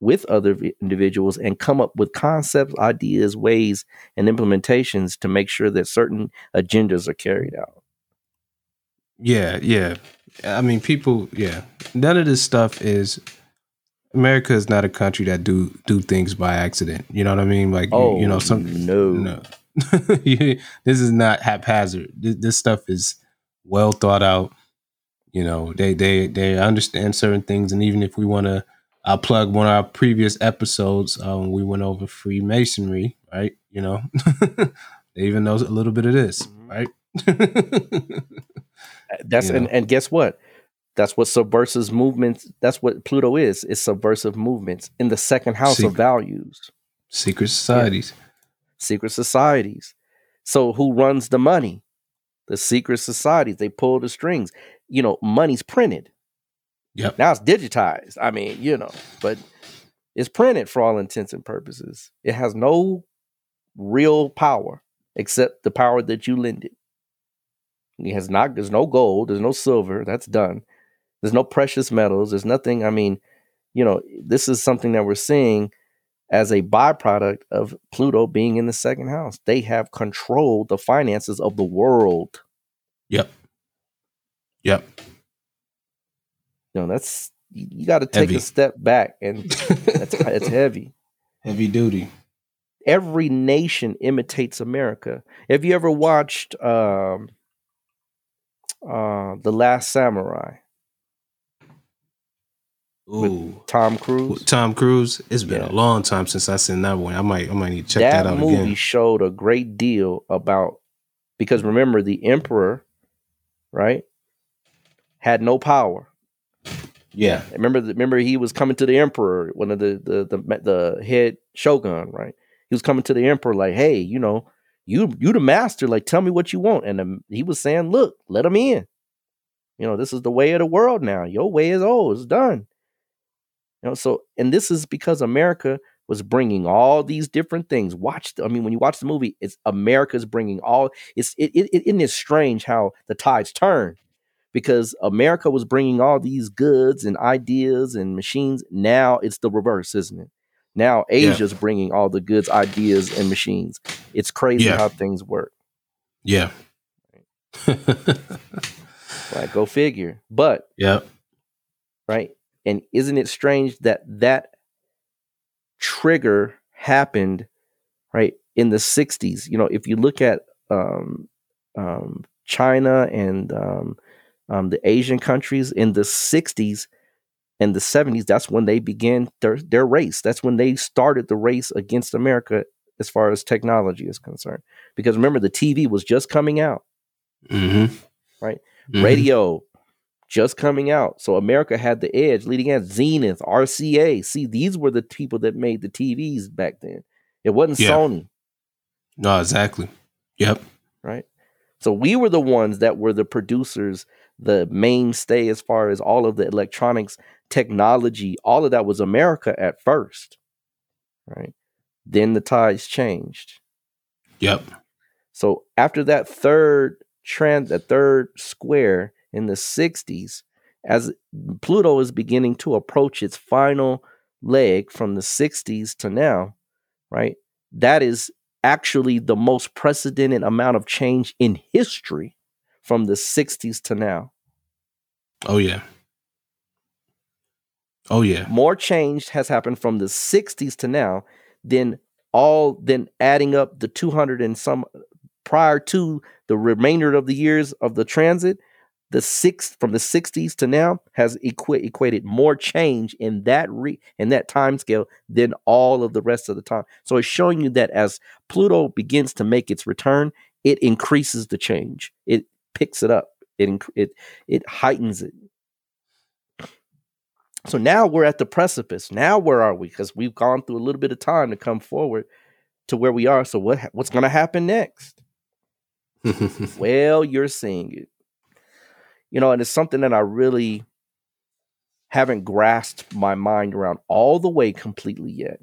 with other vi- individuals and come up with concepts, ideas, ways, and implementations to make sure that certain agendas are carried out. Yeah, yeah. I mean, people. Yeah, none of this stuff is. America is not a country that do do things by accident. You know what I mean? Like, you- Oh, you know, some no. no. This is not haphazard. This, this stuff is well thought out. You know, they they they understand certain things, and even if we want to, I'll plug one of our previous episodes. Um, we went over Freemasonry, right? You know, they even know a little bit of this, Mhm. right? That's You and, know. and guess what? That's what subversive movements. That's what Pluto is. It's subversive movements in the second house See- of values, Secret societies. secret societies. So who runs the money? The secret societies. They pull the strings. You know, money's printed. Yep. Now it's digitized. I mean, you know, but it's printed for all intents and purposes. It has no real power except the power that you lend it. It has not. There's no gold. There's no silver. That's done. There's no precious metals. There's nothing. I mean, you know, this is something that we're seeing as a byproduct of Pluto being in the second house. They have controlled the finances of the world. Yep. Yep. You know, that's you, you got to take Heavy. a step back, and that's it's heavy. Heavy duty. Every nation imitates America. Have you ever watched um, uh, The Last Samurai? Ooh. Tom Cruise. Tom Cruise. It's been Yeah. a long time since I seen that one. I might I might need to check that, out. that, out movie again. showed a great deal about because remember the emperor, right, had no power. Yeah. Remember, the, remember he was coming to the emperor, one of the the the, the head shogun, right? He was coming to the emperor like, "Hey, you know, you you the master. Like, tell me what you want." And um, he was saying, "Look, let him in. You know, this is the way of the world now. Your way is old. It's done." You know, so and this is because America was bringing all these different things. Watch, the, I mean, when you watch the movie, it's America's bringing all. It's it, it, it isn't it strange how the tides turn because America was bringing all these goods and ideas and machines. Now it's the reverse, isn't it? Now Yeah. Asia's bringing all the goods, ideas, and machines. It's crazy Yeah. how things work. Yeah. like Go figure. But yeah. right, and isn't it strange that that trigger happened right in the 60s you know if you look at um, um, china and um, um, the asian countries in the 60s and the 70s that's when they began their, their race that's when they started the race against america as far as technology is concerned. Because remember, the TV was just coming out, Mm-hmm. Right. Mhm. radio just coming out. So America had the edge, leading at Zenith, RCA. See, these were the people that made the TVs back then. It wasn't Yeah. Sony, No, exactly. Yep. right? So we were the ones that were the producers, the mainstay as far as all of the electronics, technology, all of that was America at first, right? Then the tides changed. Yep. So after that third trend, that third square in the 60s, as Pluto is beginning to approach its final leg from the 60s to now, right? That is actually the most precedented amount of change in history from the 60s to now. Oh yeah. Oh yeah. More change has happened from the 60s to now than all than adding up the 200 and some prior to the remainder of the years of the transit the six from the 60s to now has equi- equated more change in that re- in that time scale than all of the rest of the time so it's showing you that as pluto begins to make its return it increases the change it picks it up it it it heightens it so now we're at the precipice now where are we because we've gone through a little bit of time to come forward to where we are so what what's going to happen next well, you're seeing it. You know, and it's something that I really haven't grasped my mind around all the way completely yet.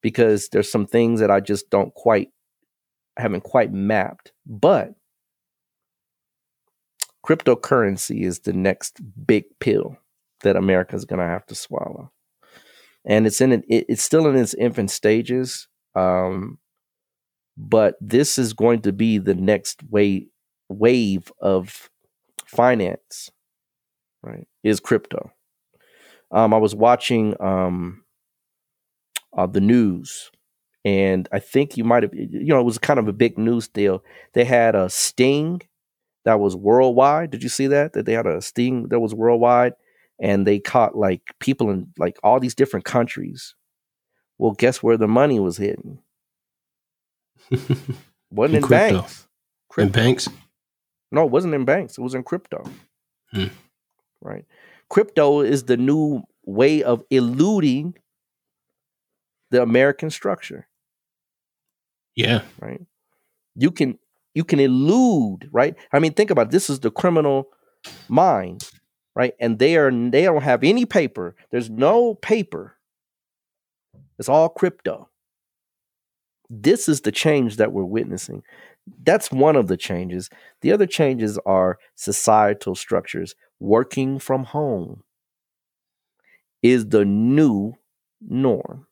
Because there's some things that I just don't quite haven't quite mapped. But cryptocurrency is the next big pill that America's gonna have to swallow. And it's in it, it's still in its infant stages. Um, but this is going to be the next wave wave of finance right is crypto um i was watching um uh, the news and i think you might have you know it was kind of a big news deal they had a sting that was worldwide did you see that that they had a sting that was worldwide and they caught like people in like all these different countries well guess where the money was hidden wasn't In in, crypto. banks. and banks. No, it wasn't in banks. It was in crypto. Hmm. Right. Crypto is the new way of eluding the American structure. Yeah. Right. You can you can elude. Right. I mean, think about it. this. Is the criminal mind. Right. And they are they don't have any paper. There's no paper. It's all crypto. This is the change that we're witnessing. That's one of the changes. The other changes are societal structures. Working from home is the new norm.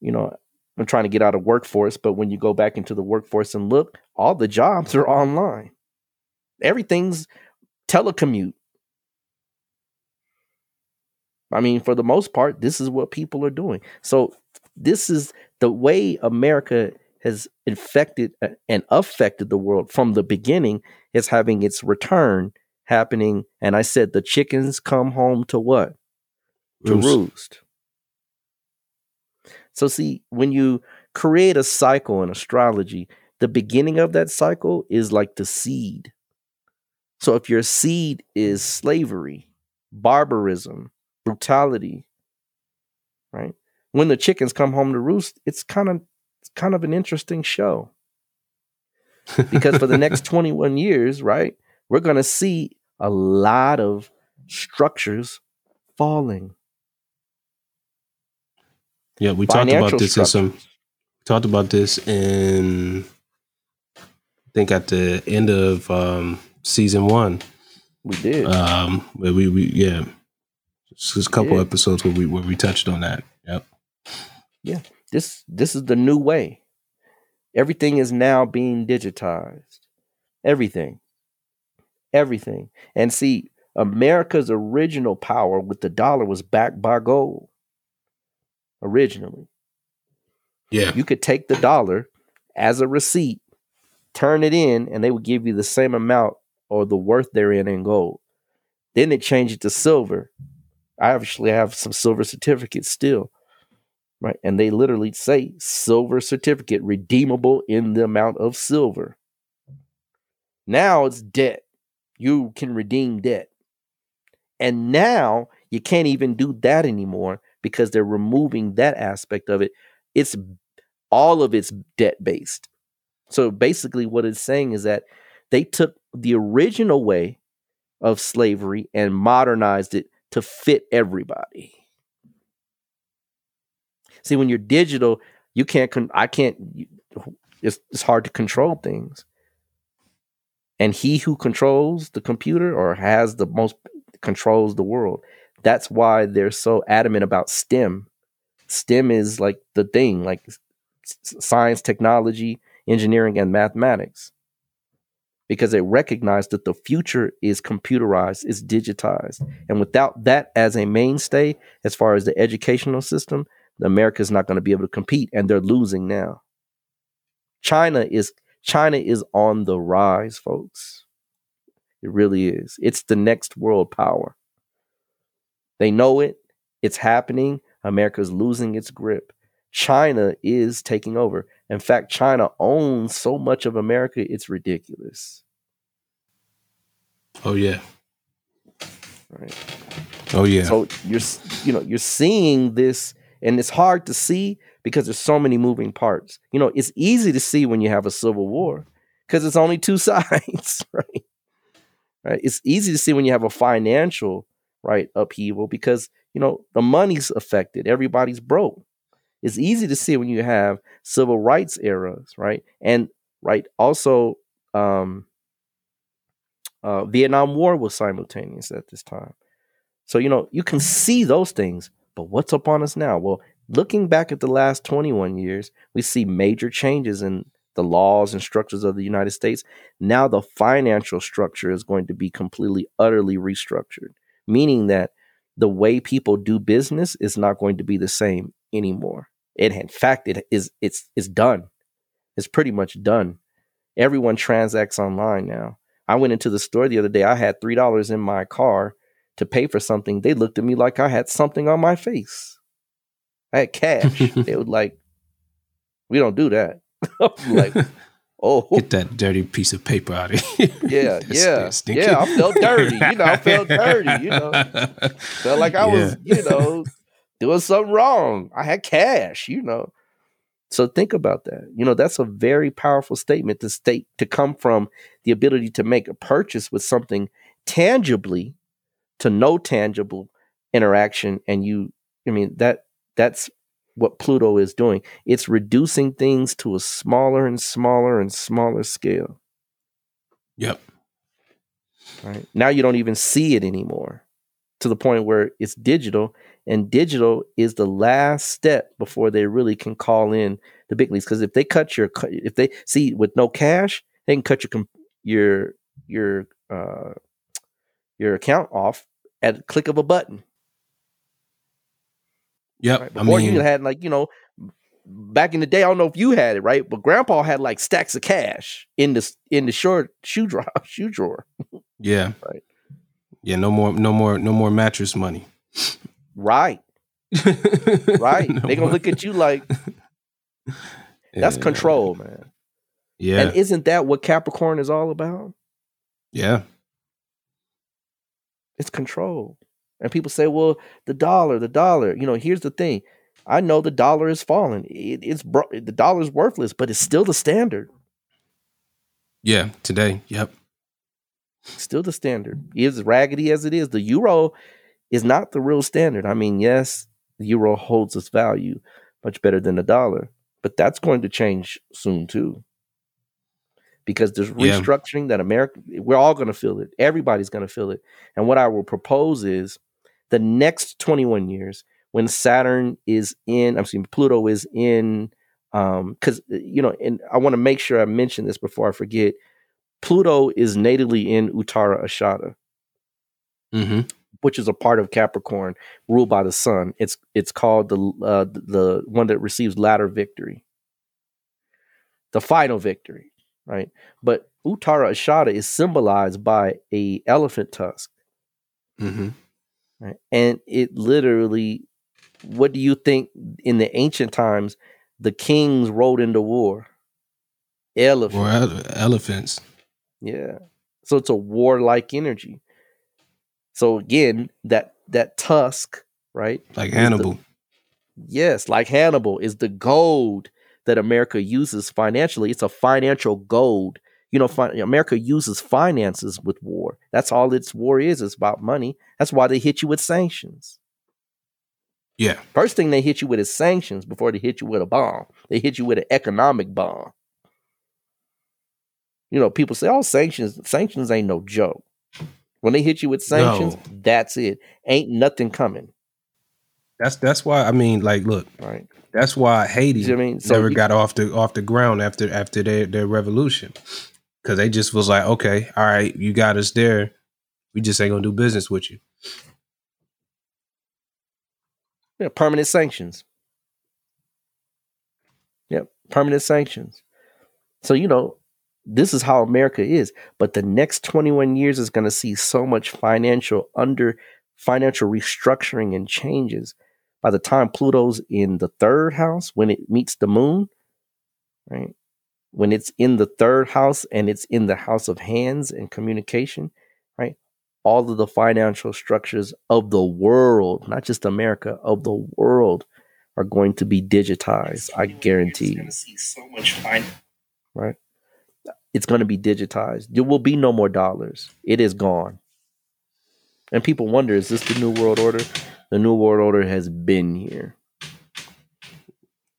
You know, I'm trying to get out of workforce, but when you go back into the workforce and look, all the jobs are online. Everything's telecommute. I mean, for the most part, this is what people are doing. So, this is the way America has infected uh, and affected the world from the beginning is having its return happening. And I said the chickens come home to what? To Roost. roost. So, see, when you create a cycle in astrology, the beginning of that cycle is like the seed. So, if your seed is slavery, barbarism, brutality, right? When the chickens come home to roost, it's kind of it's kind of an interesting show because for the next 21 years, right, we're going to see a lot of structures falling. Yeah, we talked about this in some talked about this in I think at the end of um season one. We did. Um where we, we yeah. Just a couple Yeah. episodes where we where we touched on that. Yep. Yeah. This this is the new way. Everything is now being digitized. Everything. Everything. And see, America's original power with the dollar was backed by gold. Originally. Yeah. You could take the dollar as a receipt, turn it in, and they would give you the same amount or the worth therein in gold. Then they changed it to silver. I actually have some silver certificates still. right? And they literally say silver certificate redeemable in the amount of silver. Now it's debt. You can redeem debt. And now you can't even do that anymore because they're removing that aspect of it. It's all of it's debt based. So basically, what it's saying is that they took the original way of slavery and modernized it to fit everybody. See, when you're digital, you can't. Con- I can't. It's it's hard to control things. And he who controls the computer or has the most controls the world. That's why they're so adamant about STEM. STEM is like the thing, like science, technology, engineering, and mathematics because they recognize that the future is computerized, is digitized. And without that as a mainstay, as far as the educational system, America is not going to be able to compete, and they're losing now. China is China is on the rise, folks. It really is. It's the next world power. They know it. It's happening. America's losing its grip. China is taking over. In fact, China owns so much of America, it's ridiculous. Oh yeah. Right. Oh yeah. So you're you know, you're seeing this and it's hard to see because there's so many moving parts. You know, it's easy to see when you have a civil war because it's only two sides, right? Right? It's easy to see when you have a financial right upheaval because you know the money's affected, everybody's broke. It's easy to see when you have civil rights eras, right? And right, also um, uh, Vietnam War was simultaneous at this time. So you know you can see those things, but what's up on us now? Well, looking back at the last 21 years, we see major changes in the laws and structures of the United States. Now the financial structure is going to be completely, utterly restructured, meaning that the way people do business is not going to be the same anymore. It, in fact, it is it's it's done. It's pretty much done. Everyone transacts online now. I went into the store the other day. I had three dollars in my car to pay for something. They looked at me like I had something on my face. I had cash. they were like, "We don't do that." like, oh, get that dirty piece of paper out of here. Yeah, yeah, yeah. I felt dirty. You know, I felt dirty. You know, felt like I yeah. was, you know, doing something wrong. I had cash, you know. So think about that. You know, that's a very powerful statement to state to come from the ability to make a purchase with something tangibly to no tangible interaction and you I mean that that's what Pluto is doing. It's reducing things to a smaller and smaller and smaller scale. Yep. Right. Now you don't even see it anymore to the point where it's digital and digital is the last step before they really can call in the big leagues because if they cut your if they see with no cash they can cut your your your uh your account off at a click of a button yep right? before I mean, you had like you know back in the day i don't know if you had it right but grandpa had like stacks of cash in the in the short shoe drawer shoe drawer yeah right yeah, no more, no more, no more mattress money. Right. right. no they gonna look at you like that's yeah. control, man. Yeah. And isn't that what Capricorn is all about? Yeah. It's control. And people say, well, the dollar, the dollar. You know, here's the thing. I know the dollar is falling. It, it's bro- the dollar is worthless, but it's still the standard. Yeah, today. Yep. Still the standard. As raggedy as it is, the euro is not the real standard. I mean, yes, the euro holds its value much better than the dollar, but that's going to change soon too. Because there's restructuring yeah. that America, we're all going to feel it. Everybody's going to feel it. And what I will propose is the next 21 years, when Saturn is in, I'm saying Pluto is in, because, um, you know, and I want to make sure I mention this before I forget Pluto is natively in Uttara Ashada, mm-hmm. which is a part of Capricorn, ruled by the sun. It's it's called the uh, the one that receives latter victory, the final victory, right? But Uttara Ashada is symbolized by a elephant tusk, mm-hmm. Right? And it literally what do you think in the ancient times the kings rode into war? Elephants. Elephants. Yeah. So it's a warlike energy. So again, that that tusk, right? Like is the- Hannibal. yes, like Hannibal is the gold that America uses financially. It's a financial gold. You know, fi- America uses finances with war. That's all its war is. It's about money. That's why they hit you with sanctions. Yeah. First thing they hit you with is sanctions before they hit you with a bomb. They hit you with an economic bomb. You know, people say, "Oh, sanctions, sanctions ain't no joke." When they hit you with sanctions, No. that's it. Ain't nothing coming, That's that's why I mean, like, look, right? that's why Haiti You what I mean? So never you- got off the off the ground after after their their revolution because they just was like, okay, all right, you got us there, we just ain't gonna do business with you. Yeah, permanent sanctions. Yep, permanent sanctions. So, you know, this is how America is. But the next 21 years is going to see so much financial under financial restructuring and changes. By the time Pluto's in the third house, when it meets the moon, right? When it's in the third house and it's in the house of hands and communication, right? All of the financial structures of the world, not just America, of the world, are going to be digitized. I guarantee you. so much right? It's going to be digitized. There will be no more dollars. It is gone. And people wonder, is this the new world order? The new world order has been here.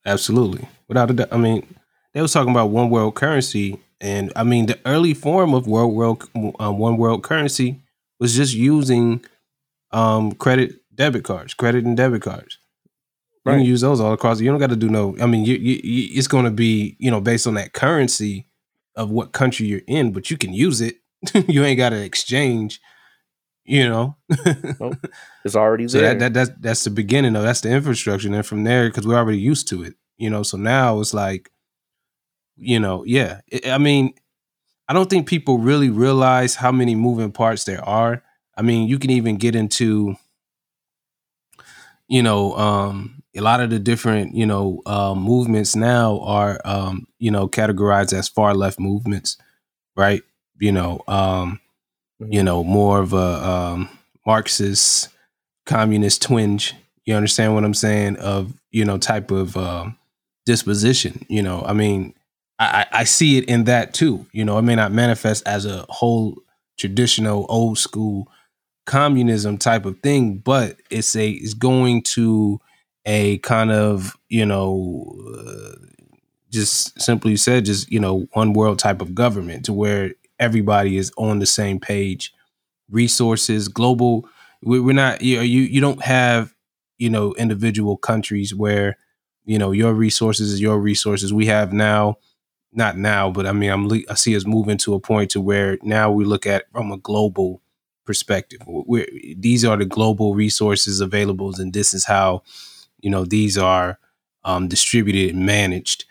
Absolutely, without a doubt. I mean, they was talking about one world currency, and I mean, the early form of world world uh, one world currency was just using um, credit debit cards, credit and debit cards. You can use those all across. You don't got to do no. I mean, you, you, you it's going to be you know based on that currency of what country you're in, but you can use it. you ain't got to exchange. You know, It's already so there. that, that that's that's the beginning of that's the infrastructure, and then from there, because we're already used to it, you know. So now it's like, you know, yeah. I mean, I don't think people really realize how many moving parts there are. I mean, you can even get into, you know, um, a lot of the different, you know, uh, movements now are, um, you know, categorized as far left movements, right? You know, um, you know, more of a um, Marxist, communist twinge. You understand what I'm saying? Of you know, type of um, disposition. You know, I mean, I, I see it in that too. You know, it may not manifest as a whole traditional old school communism type of thing, but it's a it's going to a kind of you know uh, just simply said just you know one world type of government to where everybody is on the same page resources global we- we're not you you you don't have you know individual countries where you know your resources is your resources we have now not now but i mean i'm i see us moving to a point to where now we look at from a global perspective. We're, these are the global resources available and this is how you know these are um, distributed and managed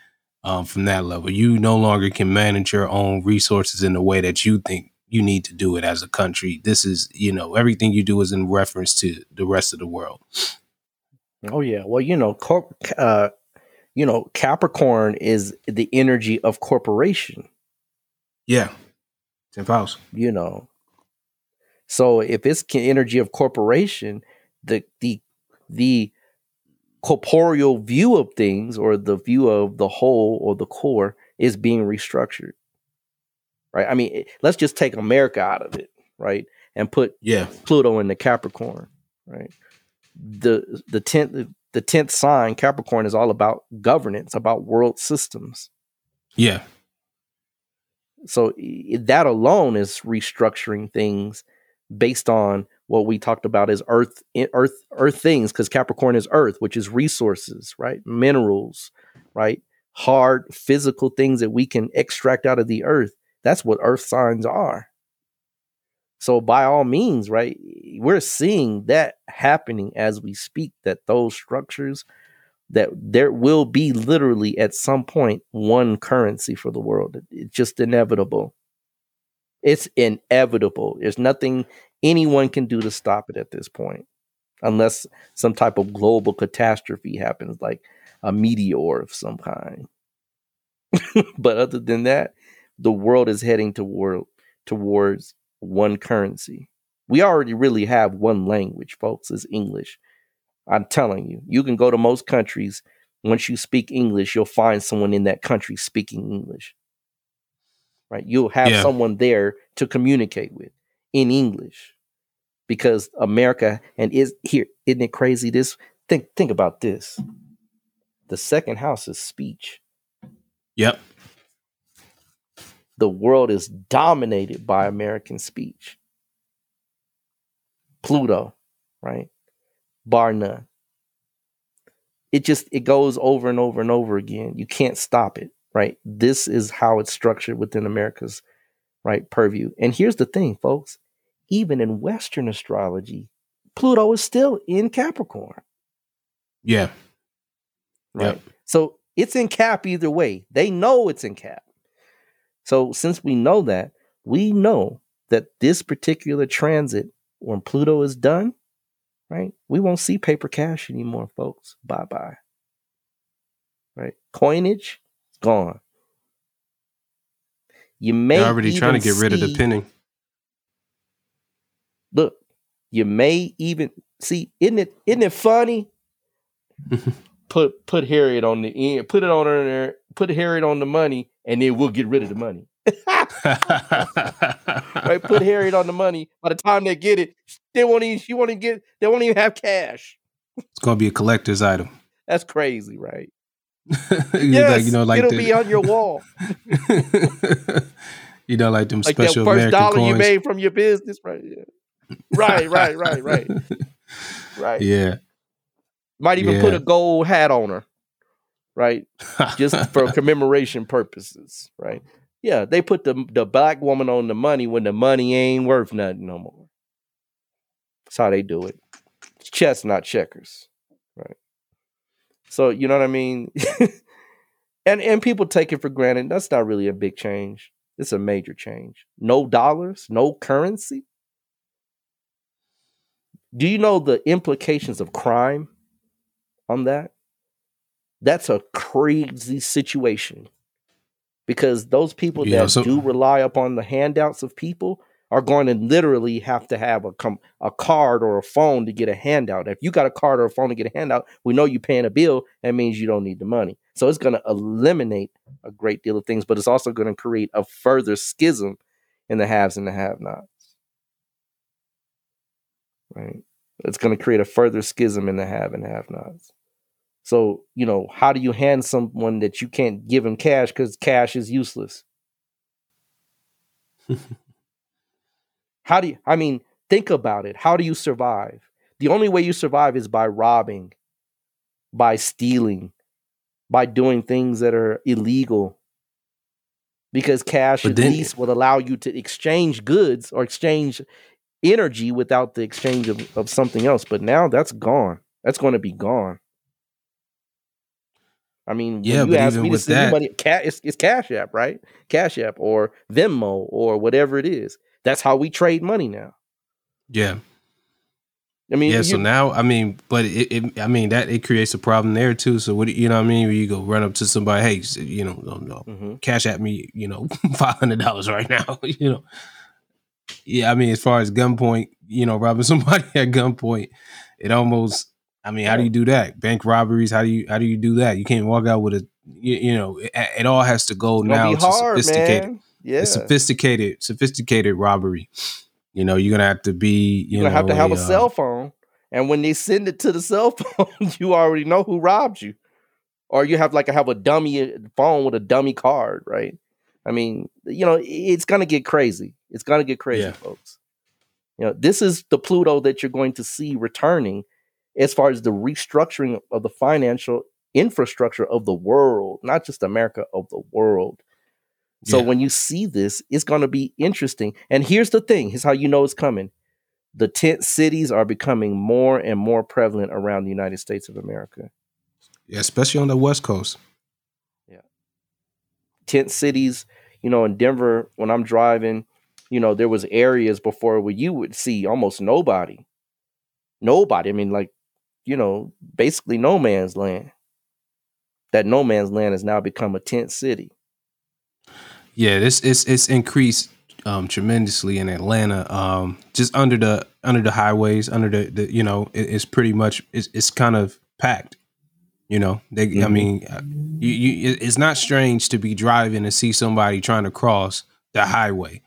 um, from that level. You no longer can manage your own resources in the way that you think you need to do it as a country. This is you know everything you do is in reference to the rest of the world. Oh yeah. Well, you know, uh, you know, Capricorn is the energy of corporation. yeah 10th house You know, so if it's energy of corporation, the the the corporeal view of things or the view of the whole or the core is being restructured. Right. I mean, let's just take America out of it, right, and put yeah Pluto in the Capricorn, right? The the tenth the tenth sign Capricorn is all about governance, about world systems. yeah So that alone is restructuring things based on what we talked about as earth earth earth things because Capricorn is earth, which is resources, right? Minerals, right? Hard physical things that we can extract out of the earth. That's what earth signs are. So by all means, right, we're seeing that happening as we speak that those structures that there will be literally at some point one currency for the world. It's just inevitable. It's inevitable. There's nothing anyone can do to stop it at this point. unless some type of global catastrophe happens, like a meteor of some kind. but other than that, the world is heading toward towards one currency. We already really have one language, folks, is English. I'm telling you, you can go to most countries. Once you speak English, you'll find someone in that country speaking English. Right? You'll have Yeah. someone there to communicate with in English. Because America and is here, isn't it crazy? This think think about this. The second house is speech. Yep. The world is dominated by American speech. Pluto, right? Bar none. It just it goes over and over and over again. You can't stop it, right? This is how it's structured within America's right purview. And here's the thing, folks. Even in Western astrology, Pluto is still in Capricorn, Yeah. right? Yep. So it's in Cap either way. They know it's in Cap. So since we know that, we know that this particular transit, when Pluto is done, right, we won't see paper cash anymore, folks. Bye bye. Right? Coinage, gone. You may They're already trying to get rid of the see- penny. Look, you may even see, isn't it isn't it funny? put put Harriet on the end, put it on her there, put Harriet on the money, and then we'll get rid of the money. right? Put Harriet on the money. By the time they get it, they won't even she won't even get they won't even have cash. it's gonna be a collector's item. That's crazy, right? Yes, like, you know, like it'll the, be on your wall. you know, like them like that special first American dollar coins. you made from your business, right? Yeah. Right, right, right, right, right. yeah. Might even put a gold hat on her, right? Just for commemoration purposes, right? Yeah, they put the the black woman on the money when the money ain't worth nothing no more. That's how they do it. It's chess, not checkers, right? So you know what I mean. and and people take it for granted. That's not really a big change. It's a major change. No dollars, no currency. Do you know the implications of crime on that? That's a crazy situation because those people Yeah, that so- do rely upon the handouts of people are going to literally have to have a com- a card or a phone to get a handout. If you got a card or a phone to get a handout, we know you're paying a bill. That means you don't need the money. So it's going to eliminate a great deal of things, but it's also going to create a further schism in the haves and the have-nots. Right? It's going to create a further schism in the have and have-nots. So, you know, how do you hand someone that you can't give him cash because cash is useless? how do you, I mean, think about it. How do you survive? The only way you survive is by robbing, by stealing, by doing things that are illegal. Because cash But at then- least will allow you to exchange goods or exchange energy without the exchange of, of something else. But now that's gone. That's going to be gone. I mean, Yeah, you ask me to send that- money, ca- it's, it's Cash App, right? Cash App or Venmo or whatever it is. That's how we trade money now. Yeah. I mean, Yeah. So now, I mean, but it, it, I mean, that it creates a problem there too. So what, you know what I mean? Where you go run up to somebody, hey, you know, no, no, Mhm. cash at me, you know, five hundred dollars right now, you know. Yeah, I mean, as far as gunpoint, you know, robbing somebody at gunpoint, it almost. I mean, how do you do that? Bank robberies. How do you how do you do that? You can't walk out with a, you, you know, it, it all has to go it's now hard, sophisticated, man. Yeah, it's sophisticated, sophisticated robbery. You know, you're gonna have to be, you you're gonna know, have to have a uh, cell phone, and when they send it to the cell phone, you already know who robbed you, or you have like I have a dummy phone with a dummy card, right? I mean, you know, it's gonna get crazy. It's gonna get crazy, Yeah. folks. You know, this is the Pluto that you're going to see returning as far as the restructuring of the financial infrastructure of the world, not just America, of the world. So Yeah. when you see this, it's going to be interesting. And here's the thing: here's how you know it's coming. The tent cities are becoming more and more prevalent around the United States of America. Yeah, especially on the West Coast. Yeah. Tent cities you know in denver when i'm driving you know there was areas before where you would see almost nobody nobody. I mean, like, you know, basically no man's land. That no man's land has now become a tent city. Yeah, this it's it's increased um, tremendously in Atlanta. Um, just under the under the highways, under the, the you know, it, it's pretty much it's it's kind of packed. You know, they. Mm-hmm. I mean, uh, you, you, it's not strange to be driving and see somebody trying to cross the highway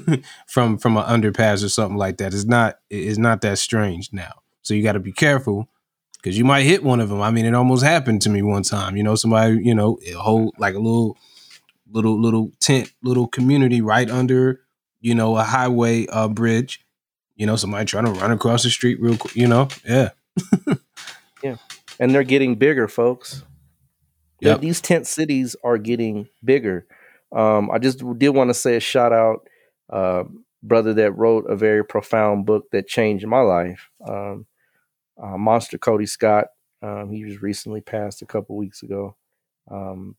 from from an underpass or something like that. It's not it's not that strange now. So you got to be careful because you might hit one of them. I mean, it almost happened to me one time. You know, somebody you know hold like a little little little tent, little community right under you know a highway uh, bridge. You know, somebody trying to run across the street real quick. You know, yeah, yeah, and they're getting bigger, folks. Yeah, these tent cities are getting bigger. Um, I just did want to say a shout out, uh, brother that wrote a very profound book that changed my life. Um, uh, Monster Kody Scott. Um, he just recently passed a couple weeks ago. Um,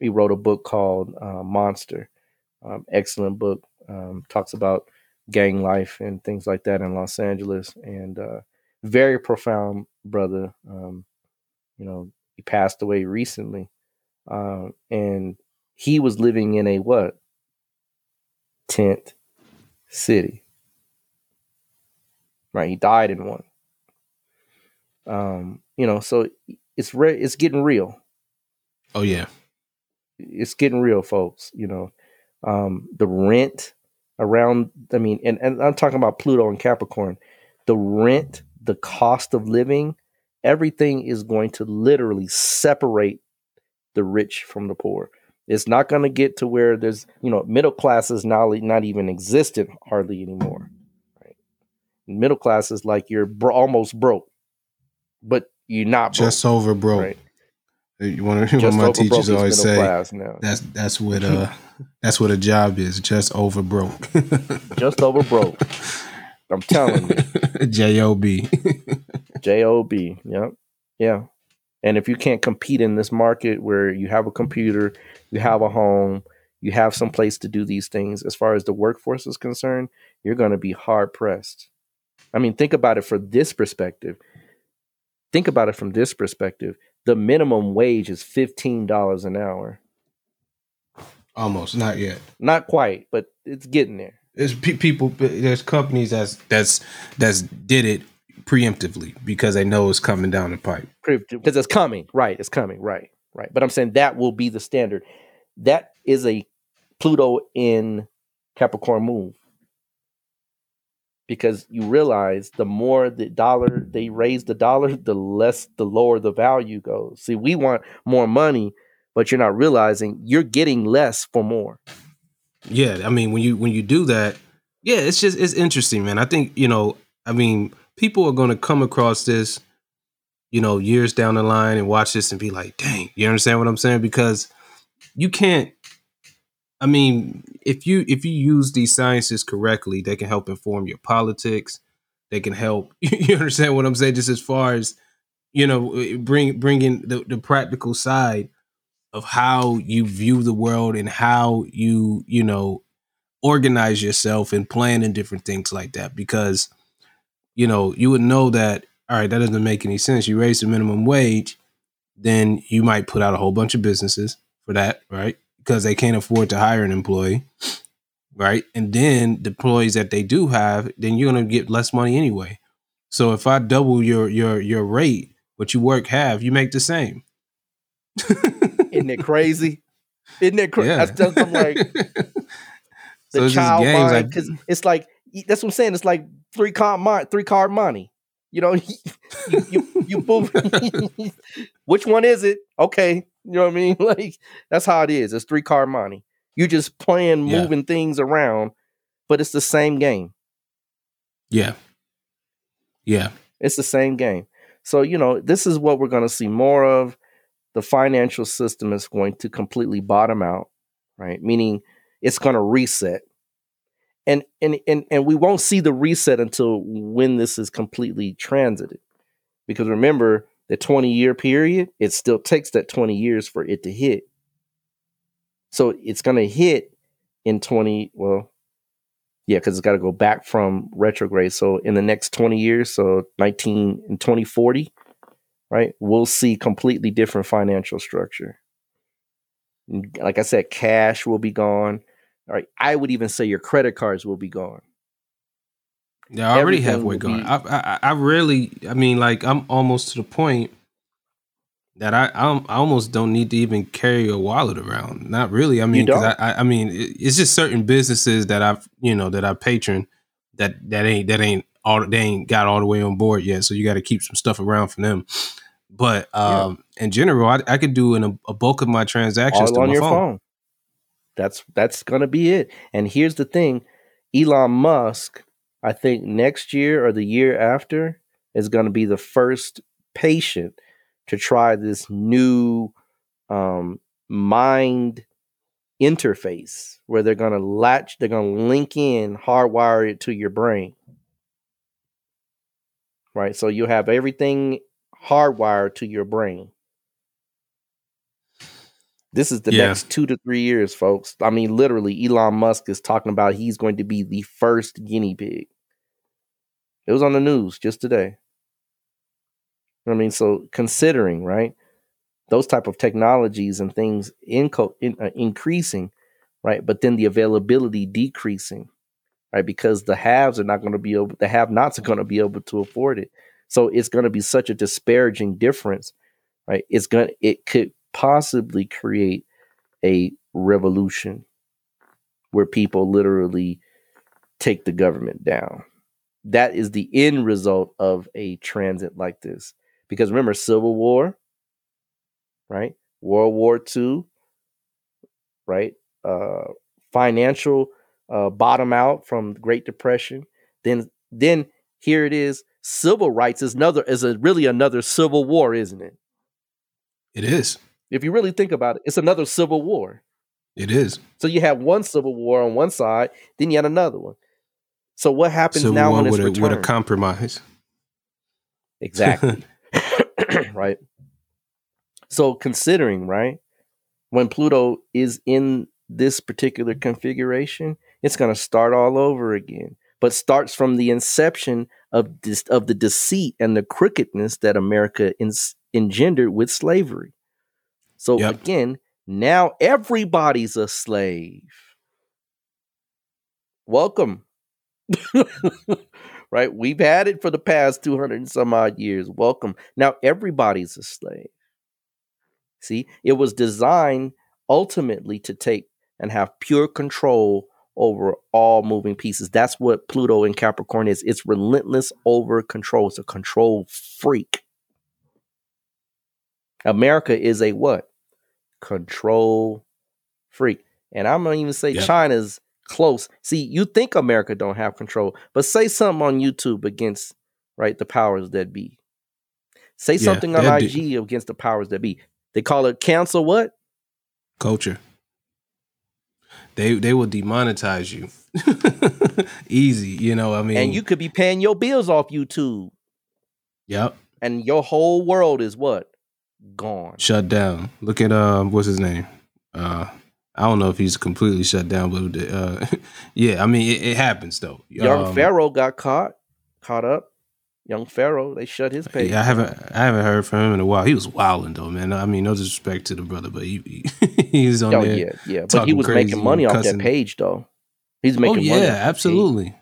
he wrote a book called uh, Monster. Um, excellent book. Um, talks about gang life and things like that in Los Angeles, and uh, very profound brother. Um, you know, he passed away recently, uh, and he was living in a what tent city. Right, he died in one. Um, you know, so it's re- it's getting real. Oh yeah, it's getting real, folks. You know, um, the rent around. I mean, and, and I'm talking about Pluto and Capricorn. The rent, the cost of living, everything is going to literally separate the rich from the poor. It's not going to get to where there's, you know, middle class is not, not even existent hardly anymore. Right? Middle class is like you're bro- almost broke, but you're not broke, just over broke. Right? You want to? Hear what my teachers always say. That's that's what uh that's what a job is. Just over broke. just over broke. I'm telling you. J O B. J O B. Yep. Yeah. And if you can't compete in this market where you have a computer, you have a home, you have some place to do these things, as far as the workforce is concerned, you're going to be hard pressed. I mean, think about it from this perspective. Think about it from this perspective the minimum wage is $15 an hour. Almost, not yet. Not quite, but it's getting there. There's pe- people, there's companies that's that's that's did it preemptively because they know it's coming down the pipe. Because it's coming, right? It's coming, right? Right. But I'm saying that will be the standard. That is a Pluto in Capricorn move because you realize the more the dollar they raise the dollar, the less the lower the value goes. See, we want more money, but you're not realizing you're getting less for more. Yeah, I mean when you when you do that, yeah, it's just it's interesting, man. I think, you know, I mean, people are going to come across this you know, years down the line and watch this and be like, "Dang, you understand what I'm saying?" because you can't I mean, if you if you use these sciences correctly, they can help inform your politics. They can help. You understand what I'm saying? Just as far as you know, bring bringing the, the practical side of how you view the world and how you you know organize yourself and plan and different things like that. Because you know you would know that all right, that doesn't make any sense. You raise the minimum wage, then you might put out a whole bunch of businesses for that, right? Because they can't afford to hire an employee, right? And then the employees that they do have, then you're gonna get less money anyway. So if I double your your your rate, what you work half, you make the same. Isn't it crazy? Isn't it crazy? Yeah. That's just I'm like the so child mind because like, it's like that's what I'm saying. It's like three card three card monte. You know, you you, you boom. Which one is it? Okay, you know what I mean? Like that's how it is. It's three card monte. You're just playing, yeah. moving things around, but it's the same game. Yeah. Yeah. It's the same game. So, you know, this is what we're going to see more of. The financial system is going to completely bottom out, right? Meaning it's going to reset. And and and and we won't see the reset until when this is completely transited. Because remember, the 20 year period, it still takes that 20 years for it to hit. So it's going to hit in 20, well, Yeah, because it's got to go back from retrograde. So in the next 20 years, so 19 and 2040, right, we'll see completely different financial structure. Like I said, cash will be gone. All right. I would even say your credit cards will be gone. Yeah, I already halfway gone. Be, I, I I really, I mean, like I'm almost to the point that I I'm, i almost don't need to even carry a wallet around. Not really. I mean, I, I, I mean, it's just certain businesses that I've you know that I patron that that ain't that ain't all they ain't got all the way on board yet. So you got to keep some stuff around for them. But um, yeah. in general, I, I could do in a, a, bulk of my transactions all on your phone. phone. That's that's gonna be it. And here's the thing, Elon Musk, I think next year or the year after is gonna be the first patient to try this new um, mind interface where they're going to latch, they're going to link in, hardwire it to your brain. Right. So you have everything hardwired to your brain. This is the yeah. next two to three years, folks. I mean, literally, Elon Musk is talking about he's going to be the first guinea pig. It was on the news just today. I mean, so considering right those type of technologies and things in, in uh, increasing, right, but then the availability decreasing, right, because the haves are not going to be able, the have-nots are going to be able to afford it. So it's going to be such a disparaging difference, right? It's going, to it could possibly create a revolution where people literally take the government down. That is the end result of a transit like this. Because remember, Civil War, right? World War II, right? Uh, financial uh, bottom out from the Great Depression. Then, then here it is. Civil rights is another is a really another civil war, isn't it? It is. If you really think about it, it's another civil war. It is. So you have one civil war on one side, then you had another one. So what happens civil now when it's with a, with a compromise? Exactly. right? So considering, right, when Pluto is in this particular configuration, it's going to start all over again, but starts from the inception of this of the deceit and the crookedness that America engendered with slavery. So yep. again, now everybody's a slave. Welcome. right? We've had it for the past 200 and some odd years. Welcome. Now everybody's a slave. See, it was designed ultimately to take and have pure control over all moving pieces. That's what Pluto in Capricorn is. It's relentless over control. It's a control freak. America is a what? Control freak. And I'm gonna even say. China's close. See, you think America don't have control, but say something on YouTube against right the powers that be. Say yeah, something on IG against the powers that be. They call it cancel what? Culture. They they will demonetize you. Easy, you know. I mean, and you could be paying your bills off YouTube. Yep. And your whole world is what? Gone. Shut down. Look at um, what's his name? Uh, I don't know if he's completely shut down, but uh, yeah, I mean, it, it happens though. Young um, Pharaoh got caught, caught up. Young Pharaoh, they shut his page. Yeah, I haven't, I haven't heard from him in a while. He was wilding though, man. I mean, no disrespect to the brother, but he, he he's on oh, there. yeah, yeah. But he was making money off that page though. He's making oh, yeah, money. absolutely.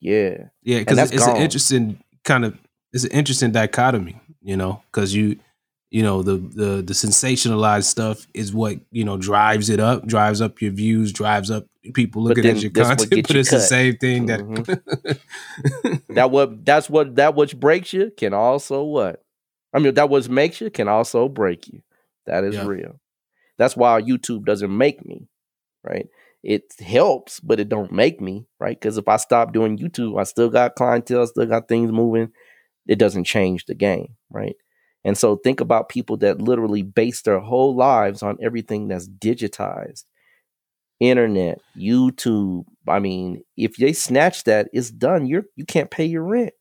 Yeah, yeah, because it's gone. an interesting kind of it's an interesting dichotomy, you know, because you you know the the the sensationalized stuff is what you know drives it up drives up your views drives up people looking at your content but you it's cut. the same thing that mm-hmm. that what that's what that which breaks you can also what i mean that what makes you can also break you that is yeah. real that's why youtube doesn't make me right it helps but it don't make me right because if i stop doing youtube i still got clientele still got things moving it doesn't change the game right and so think about people that literally base their whole lives on everything that's digitized. Internet, YouTube. I mean, if they snatch that, it's done. You're you can't pay your rent.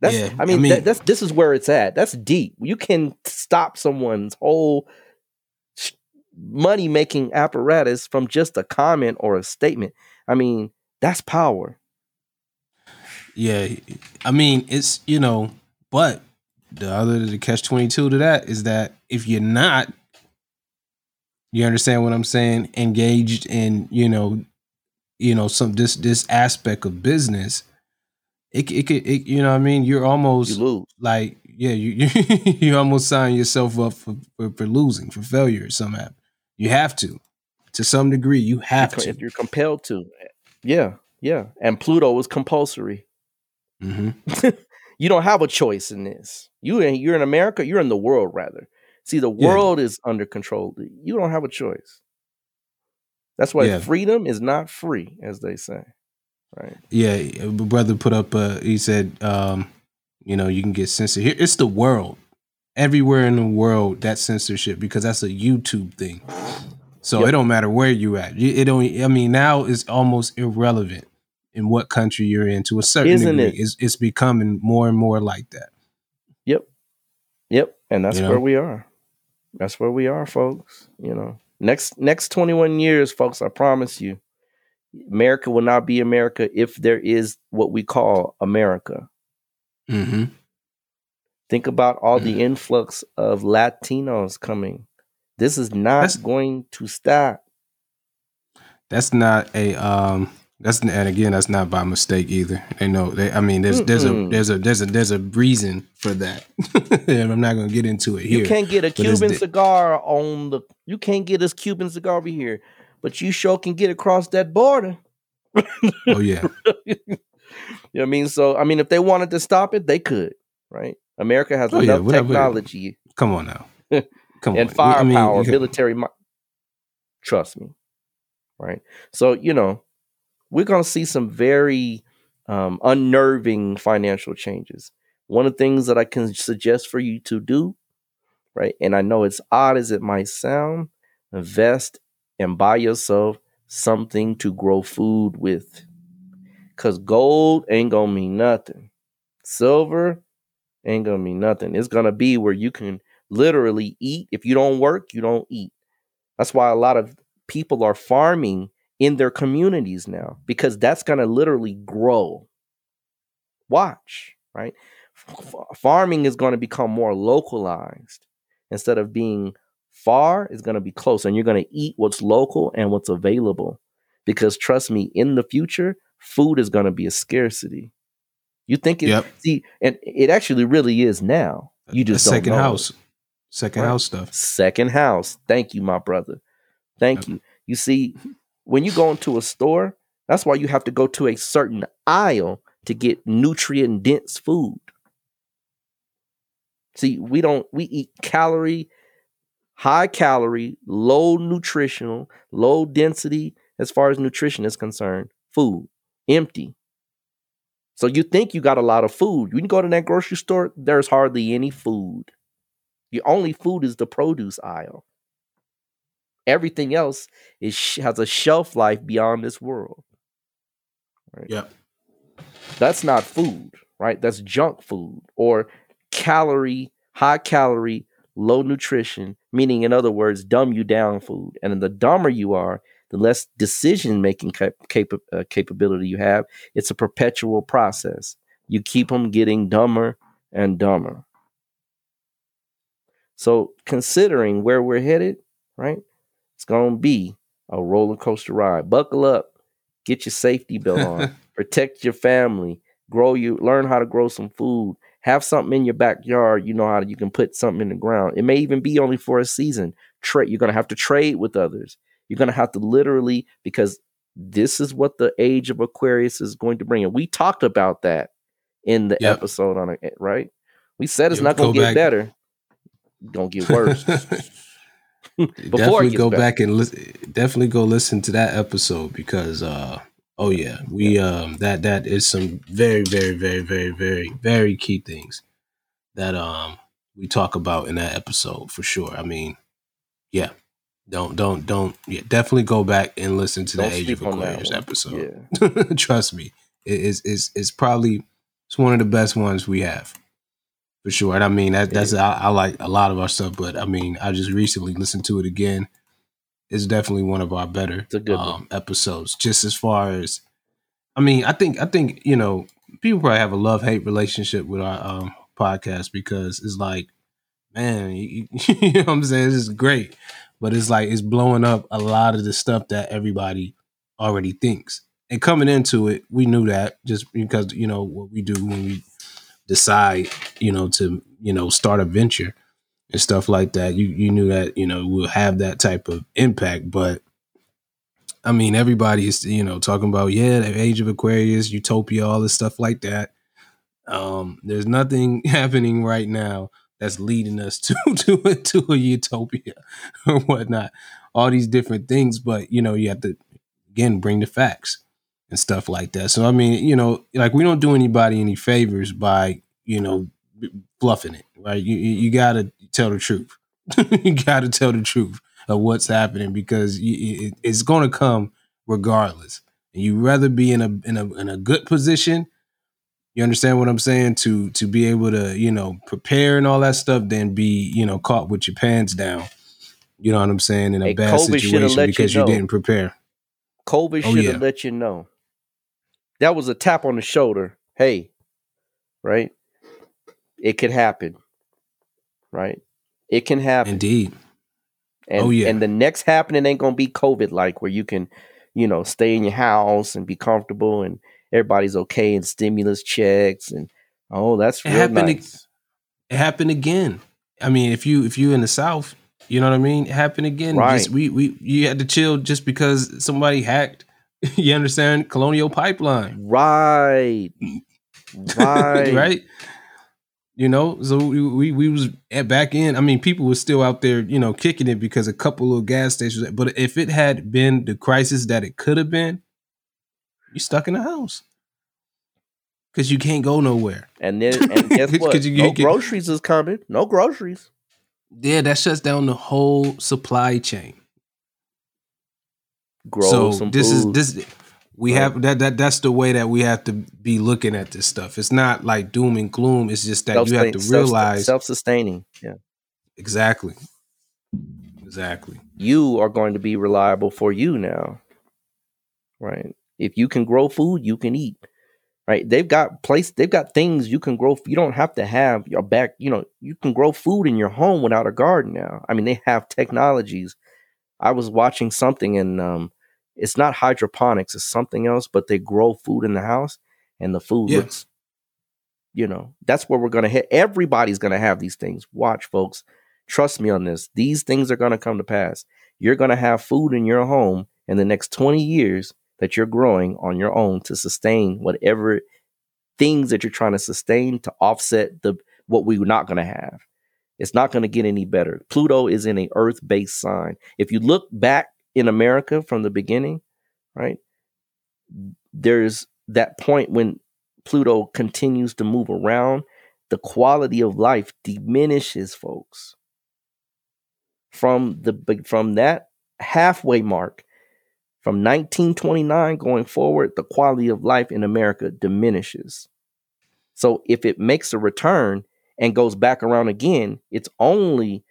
That's yeah, I mean, I mean that, that's this is where it's at. That's deep. You can stop someone's whole money making apparatus from just a comment or a statement. I mean, that's power. Yeah, I mean, it's you know, but the other the catch twenty two to that is that if you're not, you understand what I'm saying, engaged in you know, you know some this this aspect of business, it it could it, you know what I mean. You're almost You lose. like yeah you you, you almost sign yourself up for, for for losing for failure somehow. You have to, to some degree, you have to. If you're compelled to. Yeah, yeah. And Pluto is compulsory. hmm You don't have a choice in this. You you're in America, you're in the world rather. See, the Yeah. world is under control. You don't have a choice. That's why Yeah. freedom is not free, as they say. Right. Yeah, a brother put up. Uh, he said, um, you know, you can get censored here. It's the world, everywhere in the world that censorship because that's a YouTube thing. So Yep. it don't matter where you at. It don't. I mean, now it's almost irrelevant in what country you're in to a certain Isn't degree. it? It's it's becoming more and more like that. Yep. Yep. And that's You know? where we are. That's where we are, folks. You know, next next 21 years, folks, I promise you, America will not be America if there is what we call America. Mm-hmm. Think about all Mm. the influx of Latinos coming. This is not That's- going to stop. That's not a. Um, that's and again, that's not by mistake either. They know. They. I mean, there's there's a Mm-mm. there's a there's a there's a reason for that. and I'm not going to get into it here. You can't get a Cuban cigar on the. You can't get this Cuban cigar over here, but you sure can get across that border. oh yeah. you know what I mean? So I mean, if they wanted to stop it, they could, right? America has Oh, yeah, enough whatever. technology Come on now. Come and on. firepower, you can- military. Mi- Trust me, right? So you know, we're gonna see some very um, unnerving financial changes. One of the things that I can suggest for you to do, right? And I know it's odd as it might sound, invest and buy yourself something to grow food with. Cause gold ain't gonna mean nothing. Silver ain't gonna mean nothing. It's gonna be where you can literally eat. If you don't work, you don't eat. That's why a lot of people are farming in their communities now because that's gonna literally grow. Watch, right? F- farming is going to become more localized instead of being far it's going to be close and you're going to eat what's local and what's available because trust me in the future food is going to be a scarcity you think it Yep. see and it actually really is now you just don't second know it. house. Second Right. house stuff. second house thank you my brother thank Yep. you you see when you go into a store that's why you have to go to a certain aisle to get nutrient dense food. See we don't we eat calorie high calorie low nutritional low density as far as nutrition is concerned food empty. So you think you got a lot of food. You can go to that grocery store there's hardly any food. The only food is the produce aisle. Everything else is has a shelf life beyond this world. Yep. That's not food, right? That's junk food or calorie, high calorie, low nutrition, meaning in other words, dumb you down food. And then the dumber you are, the less decision making cap- capa- uh, capability you have. It's a perpetual process. You keep them getting dumber and dumber. So, considering where we're headed, right, it's going to be a roller coaster ride. Buckle up, get your safety belt on, protect your family, grow you, learn how to grow some food, have something in your backyard. You know how to, you can put something in the ground. It may even be only for a season. Trade. You're going to have to trade with others. You're going to have to literally because this is what the age of Aquarius is going to bring. And we talked about that in the Yep. episode on it, right? We said it's Yep, not going to get back. better. Going to get worse. Definitely go better. back and listen. Definitely go listen to that episode because, uh, oh yeah, we um that that is some very very very very very very key things that um we talk about in that episode for sure. I mean, yeah, don't don't don't yeah, definitely go back and listen to the Don't Age of Aquarius episode. Yeah. Trust me, it is is is probably it's one of the best ones we have for sure. And I mean that that's I, I like a lot of our stuff, but I mean I just recently listened to it again. It's definitely one of our better It's a good one. um, episodes. Just as far as, I mean, I think I think you know people probably have a love hate relationship with our um, podcast because it's like, man, you, you know what I'm saying? This is great, but it's like it's blowing up a lot of the stuff that everybody already thinks. And coming into it, we knew that just because you know what we do when we decide, you know, to you know start a venture and stuff like that. You you knew that you know we'll have that type of impact, but I mean everybody is you know talking about yeah the age of Aquarius, utopia, all this stuff like that. Um, there's nothing happening right now that's leading us to to a, to a utopia or whatnot. All these different things, but you know you have to again bring the facts and stuff like that. So I mean, you know, like we don't do anybody any favors by you know bluffing it, right? You you got to tell the truth. you got to tell the truth of what's happening because you, it, it's going to come regardless. And you rather be in a in a in a good position. You understand what I'm saying? To to be able to you know prepare and all that stuff, than be you know caught with your pants down. You know what I'm saying in a Hey, bad situation let you because you, didn't prepare. COVID Oh, should yeah. have let you know. That was a tap on the shoulder. Hey, right? It could happen. Right? It can happen. Indeed. And Oh, yeah. and the next happening ain't gonna be COVID like where you can, you know, stay in your house and be comfortable and everybody's okay and stimulus checks and oh that's It real happened nice. it happened again. I mean, if you if you in the South, you know what I mean. It happened again. Right. Just, we we you had to chill just because somebody hacked. You understand? Colonial Pipeline, Right. Right. right? You know, so we, we we was at back in. I mean, people were still out there, you know, kicking it because a couple of gas stations. But if it had been the crisis that it could have been, you stuck in the house because you can't go nowhere. And then and guess what? you- no you get- groceries is coming. No groceries. Yeah, that shuts down the whole supply chain. Grow so some this food. is this we Right. have that that that's the way that we have to be looking at this stuff. It's not like doom and gloom. It's just that you have to realize self-sustaining. Yeah. exactly, exactly. you are going to be reliable for you now. Right. If you can grow food, you can eat. Right. They've got place they've got things you can grow. You don't have to have your back, you know, you can grow food in your home without a garden now. I mean, they have technologies. I was watching something and um it's not hydroponics, it's something else, but they grow food in the house and the food Yeah. looks you know, that's where we're gonna hit. Everybody's gonna have these things. Watch, folks. Trust me on this. These things are going to come to pass. You're going to have food in your home in the next 20 years that you're growing on your own to sustain whatever things that you're trying to sustain to offset the what we're not going to have. It's not going to get any better. Pluto is in a earth-based sign. If you look back in America from the beginning, right? There's that point when Pluto continues to move around, the quality of life diminishes, folks from the from that halfway mark from 1929 going forward the quality of life in america diminishes so if it makes a return and goes back around again it's only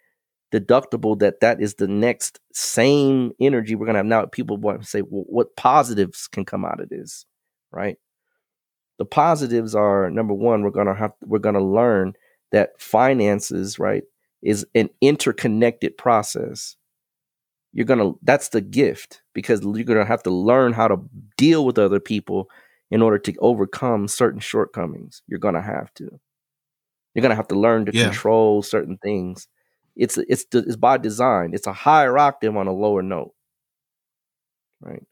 deductible that that is the next same energy we're going to have now people want to say well, what positives can come out of this right the positives are number one we're going to have we're going to learn that finances right is an interconnected process. You're going to, that's the gift because you're going to have to learn how to deal with other people in order to overcome certain shortcomings. You're going to have to. You're going to have to learn to Yeah. control certain things. It's, it's, it's by design. It's a higher octave on a lower note, right?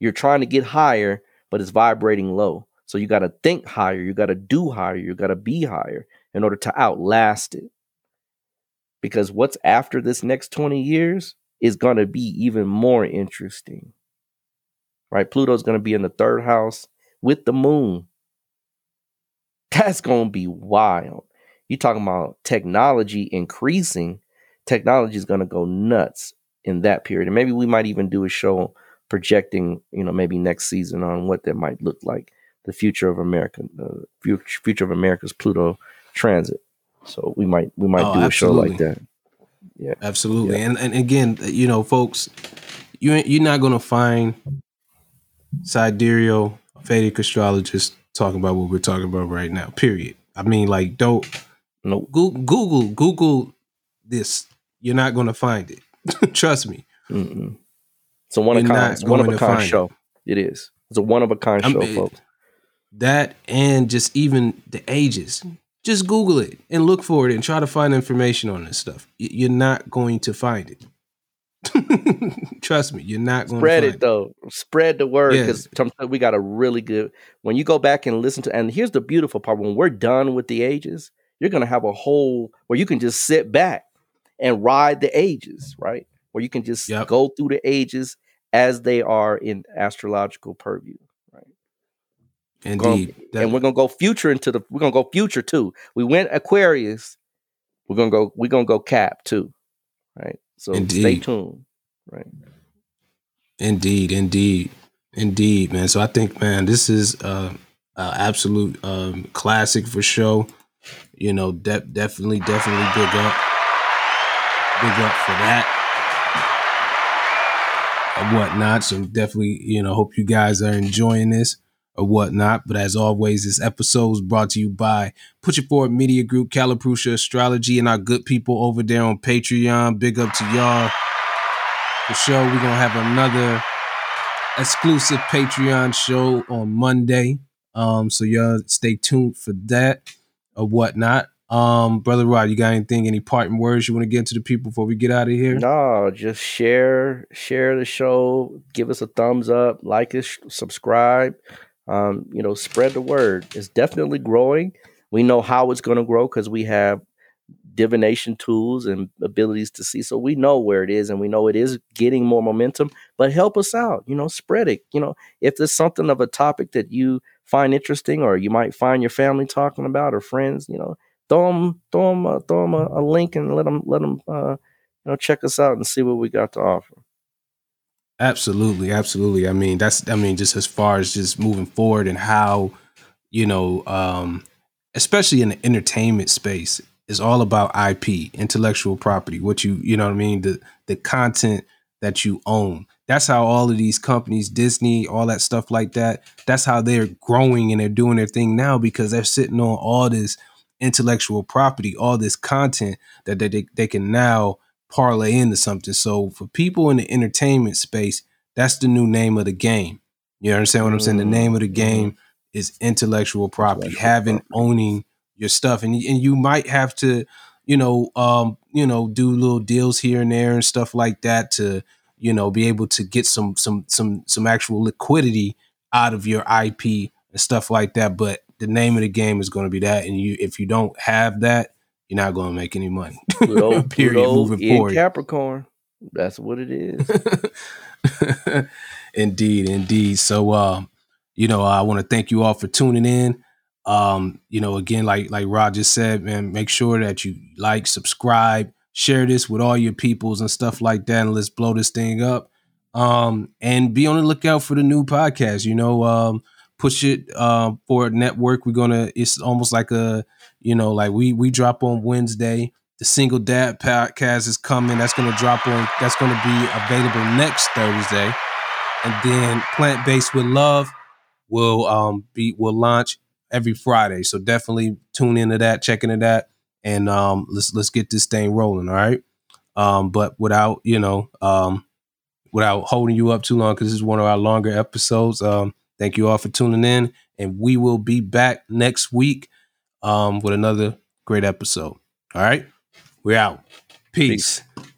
You're trying to get higher, but it's vibrating low. So you got to think higher. You got to do higher. You got to be higher in order to outlast it because what's after this next 20 years is going to be even more interesting. Right? Pluto's going to be in the third house with the moon. That's going to be wild. You talking about technology increasing, technology is going to go nuts in that period. And maybe we might even do a show projecting, you know, maybe next season on what that might look like, the future of America, the future, of America's Pluto transit. So we might we might Oh, do a show like that. Yeah. Absolutely. Yeah. And and again, you know, folks, you you're not gonna find sidereal Vedic astrologists talking about what we're talking about right now. Period. I mean, like, don't nope. Google Google, Google this. You're not gonna find it. Trust me. Mm-mm. It's a one of kind, one of a kind show. It. it is. It's a one of a kind show, folks. That and just even the ages. Just Google it and look for it and try to find information on this stuff. You're not going to find it. Trust me, you're not going spread to spread it though. Spread the word because yes. we got a really good. When you go back and listen to, and here's the beautiful part: when we're done with the ages, you're going to have a whole where you can just sit back and ride the ages, right? Where you can just yep. go through the ages as they are in astrological purview. Right? Indeed. Gonna, and we're gonna go future into the we're gonna go future too. We went Aquarius. We're gonna go, we're gonna go cap too. Right. So indeed. stay tuned. Right. Indeed, indeed, indeed, man. So I think, man, this is uh, uh absolute um classic for show. You know, de- definitely, definitely big up. Big up for that and whatnot. So definitely, you know, hope you guys are enjoying this or whatnot. But as always, this episode is brought to you by Put Your Forward Media Group, Kalapurusha Astrology, and our good people over there on Patreon. Big up to y'all. For sure, we're gonna have another exclusive Patreon show on Monday. Um, so y'all stay tuned for that or whatnot. Um, brother Rod, you got anything, any parting words you want to get to the people before we get out of here? No, just share, share the show, give us a thumbs up, like us, subscribe um, you know, spread the word. It's definitely growing. We know how it's going to grow because we have divination tools and abilities to see. So we know where it is and we know it is getting more momentum, but help us out, you know, spread it. You know, if there's something of a topic that you find interesting or you might find your family talking about or friends, you know, throw them, throw them, throw them a, a, link and let them, let them, uh, you know, check us out and see what we got to offer. Absolutely, absolutely. I mean, that's I mean, just as far as just moving forward and how, you know, um, especially in the entertainment space, is all about IP, intellectual property. What you, you know what I mean? The the content that you own. That's how all of these companies, Disney, all that stuff like that, that's how they're growing and they're doing their thing now because they're sitting on all this intellectual property, all this content that they, they can now parlay into something. So for people in the entertainment space, that's the new name of the game. You understand what I'm saying? The name of the mm-hmm. game is intellectual property, intellectual having property. owning your stuff, and and you might have to, you know, um, you know, do little deals here and there and stuff like that to, you know, be able to get some some some some actual liquidity out of your IP and stuff like that. But the name of the game is going to be that, and you if you don't have that, you're not going to make any money. Pluto, Period. Pluto moving forward. Capricorn. That's what it is. indeed, indeed. So, uh, you know, I want to thank you all for tuning in. Um, you know, again, like like Rod just said, man, make sure that you like, subscribe, share this with all your peoples and stuff like that, and let's blow this thing up. Um, and be on the lookout for the new podcast. You know, um, push it uh, for network. We're gonna. It's almost like a you know, like we we drop on Wednesday. The single dad podcast is coming. That's gonna drop on. That's gonna be available next Thursday, and then plant based with love will um be will launch every Friday. So definitely tune into that, check into that, and um, let's let's get this thing rolling. All right. Um, but without you know, um, without holding you up too long, because this is one of our longer episodes. Um, thank you all for tuning in, and we will be back next week um, with another great episode. All right, we're out. Peace. Peace.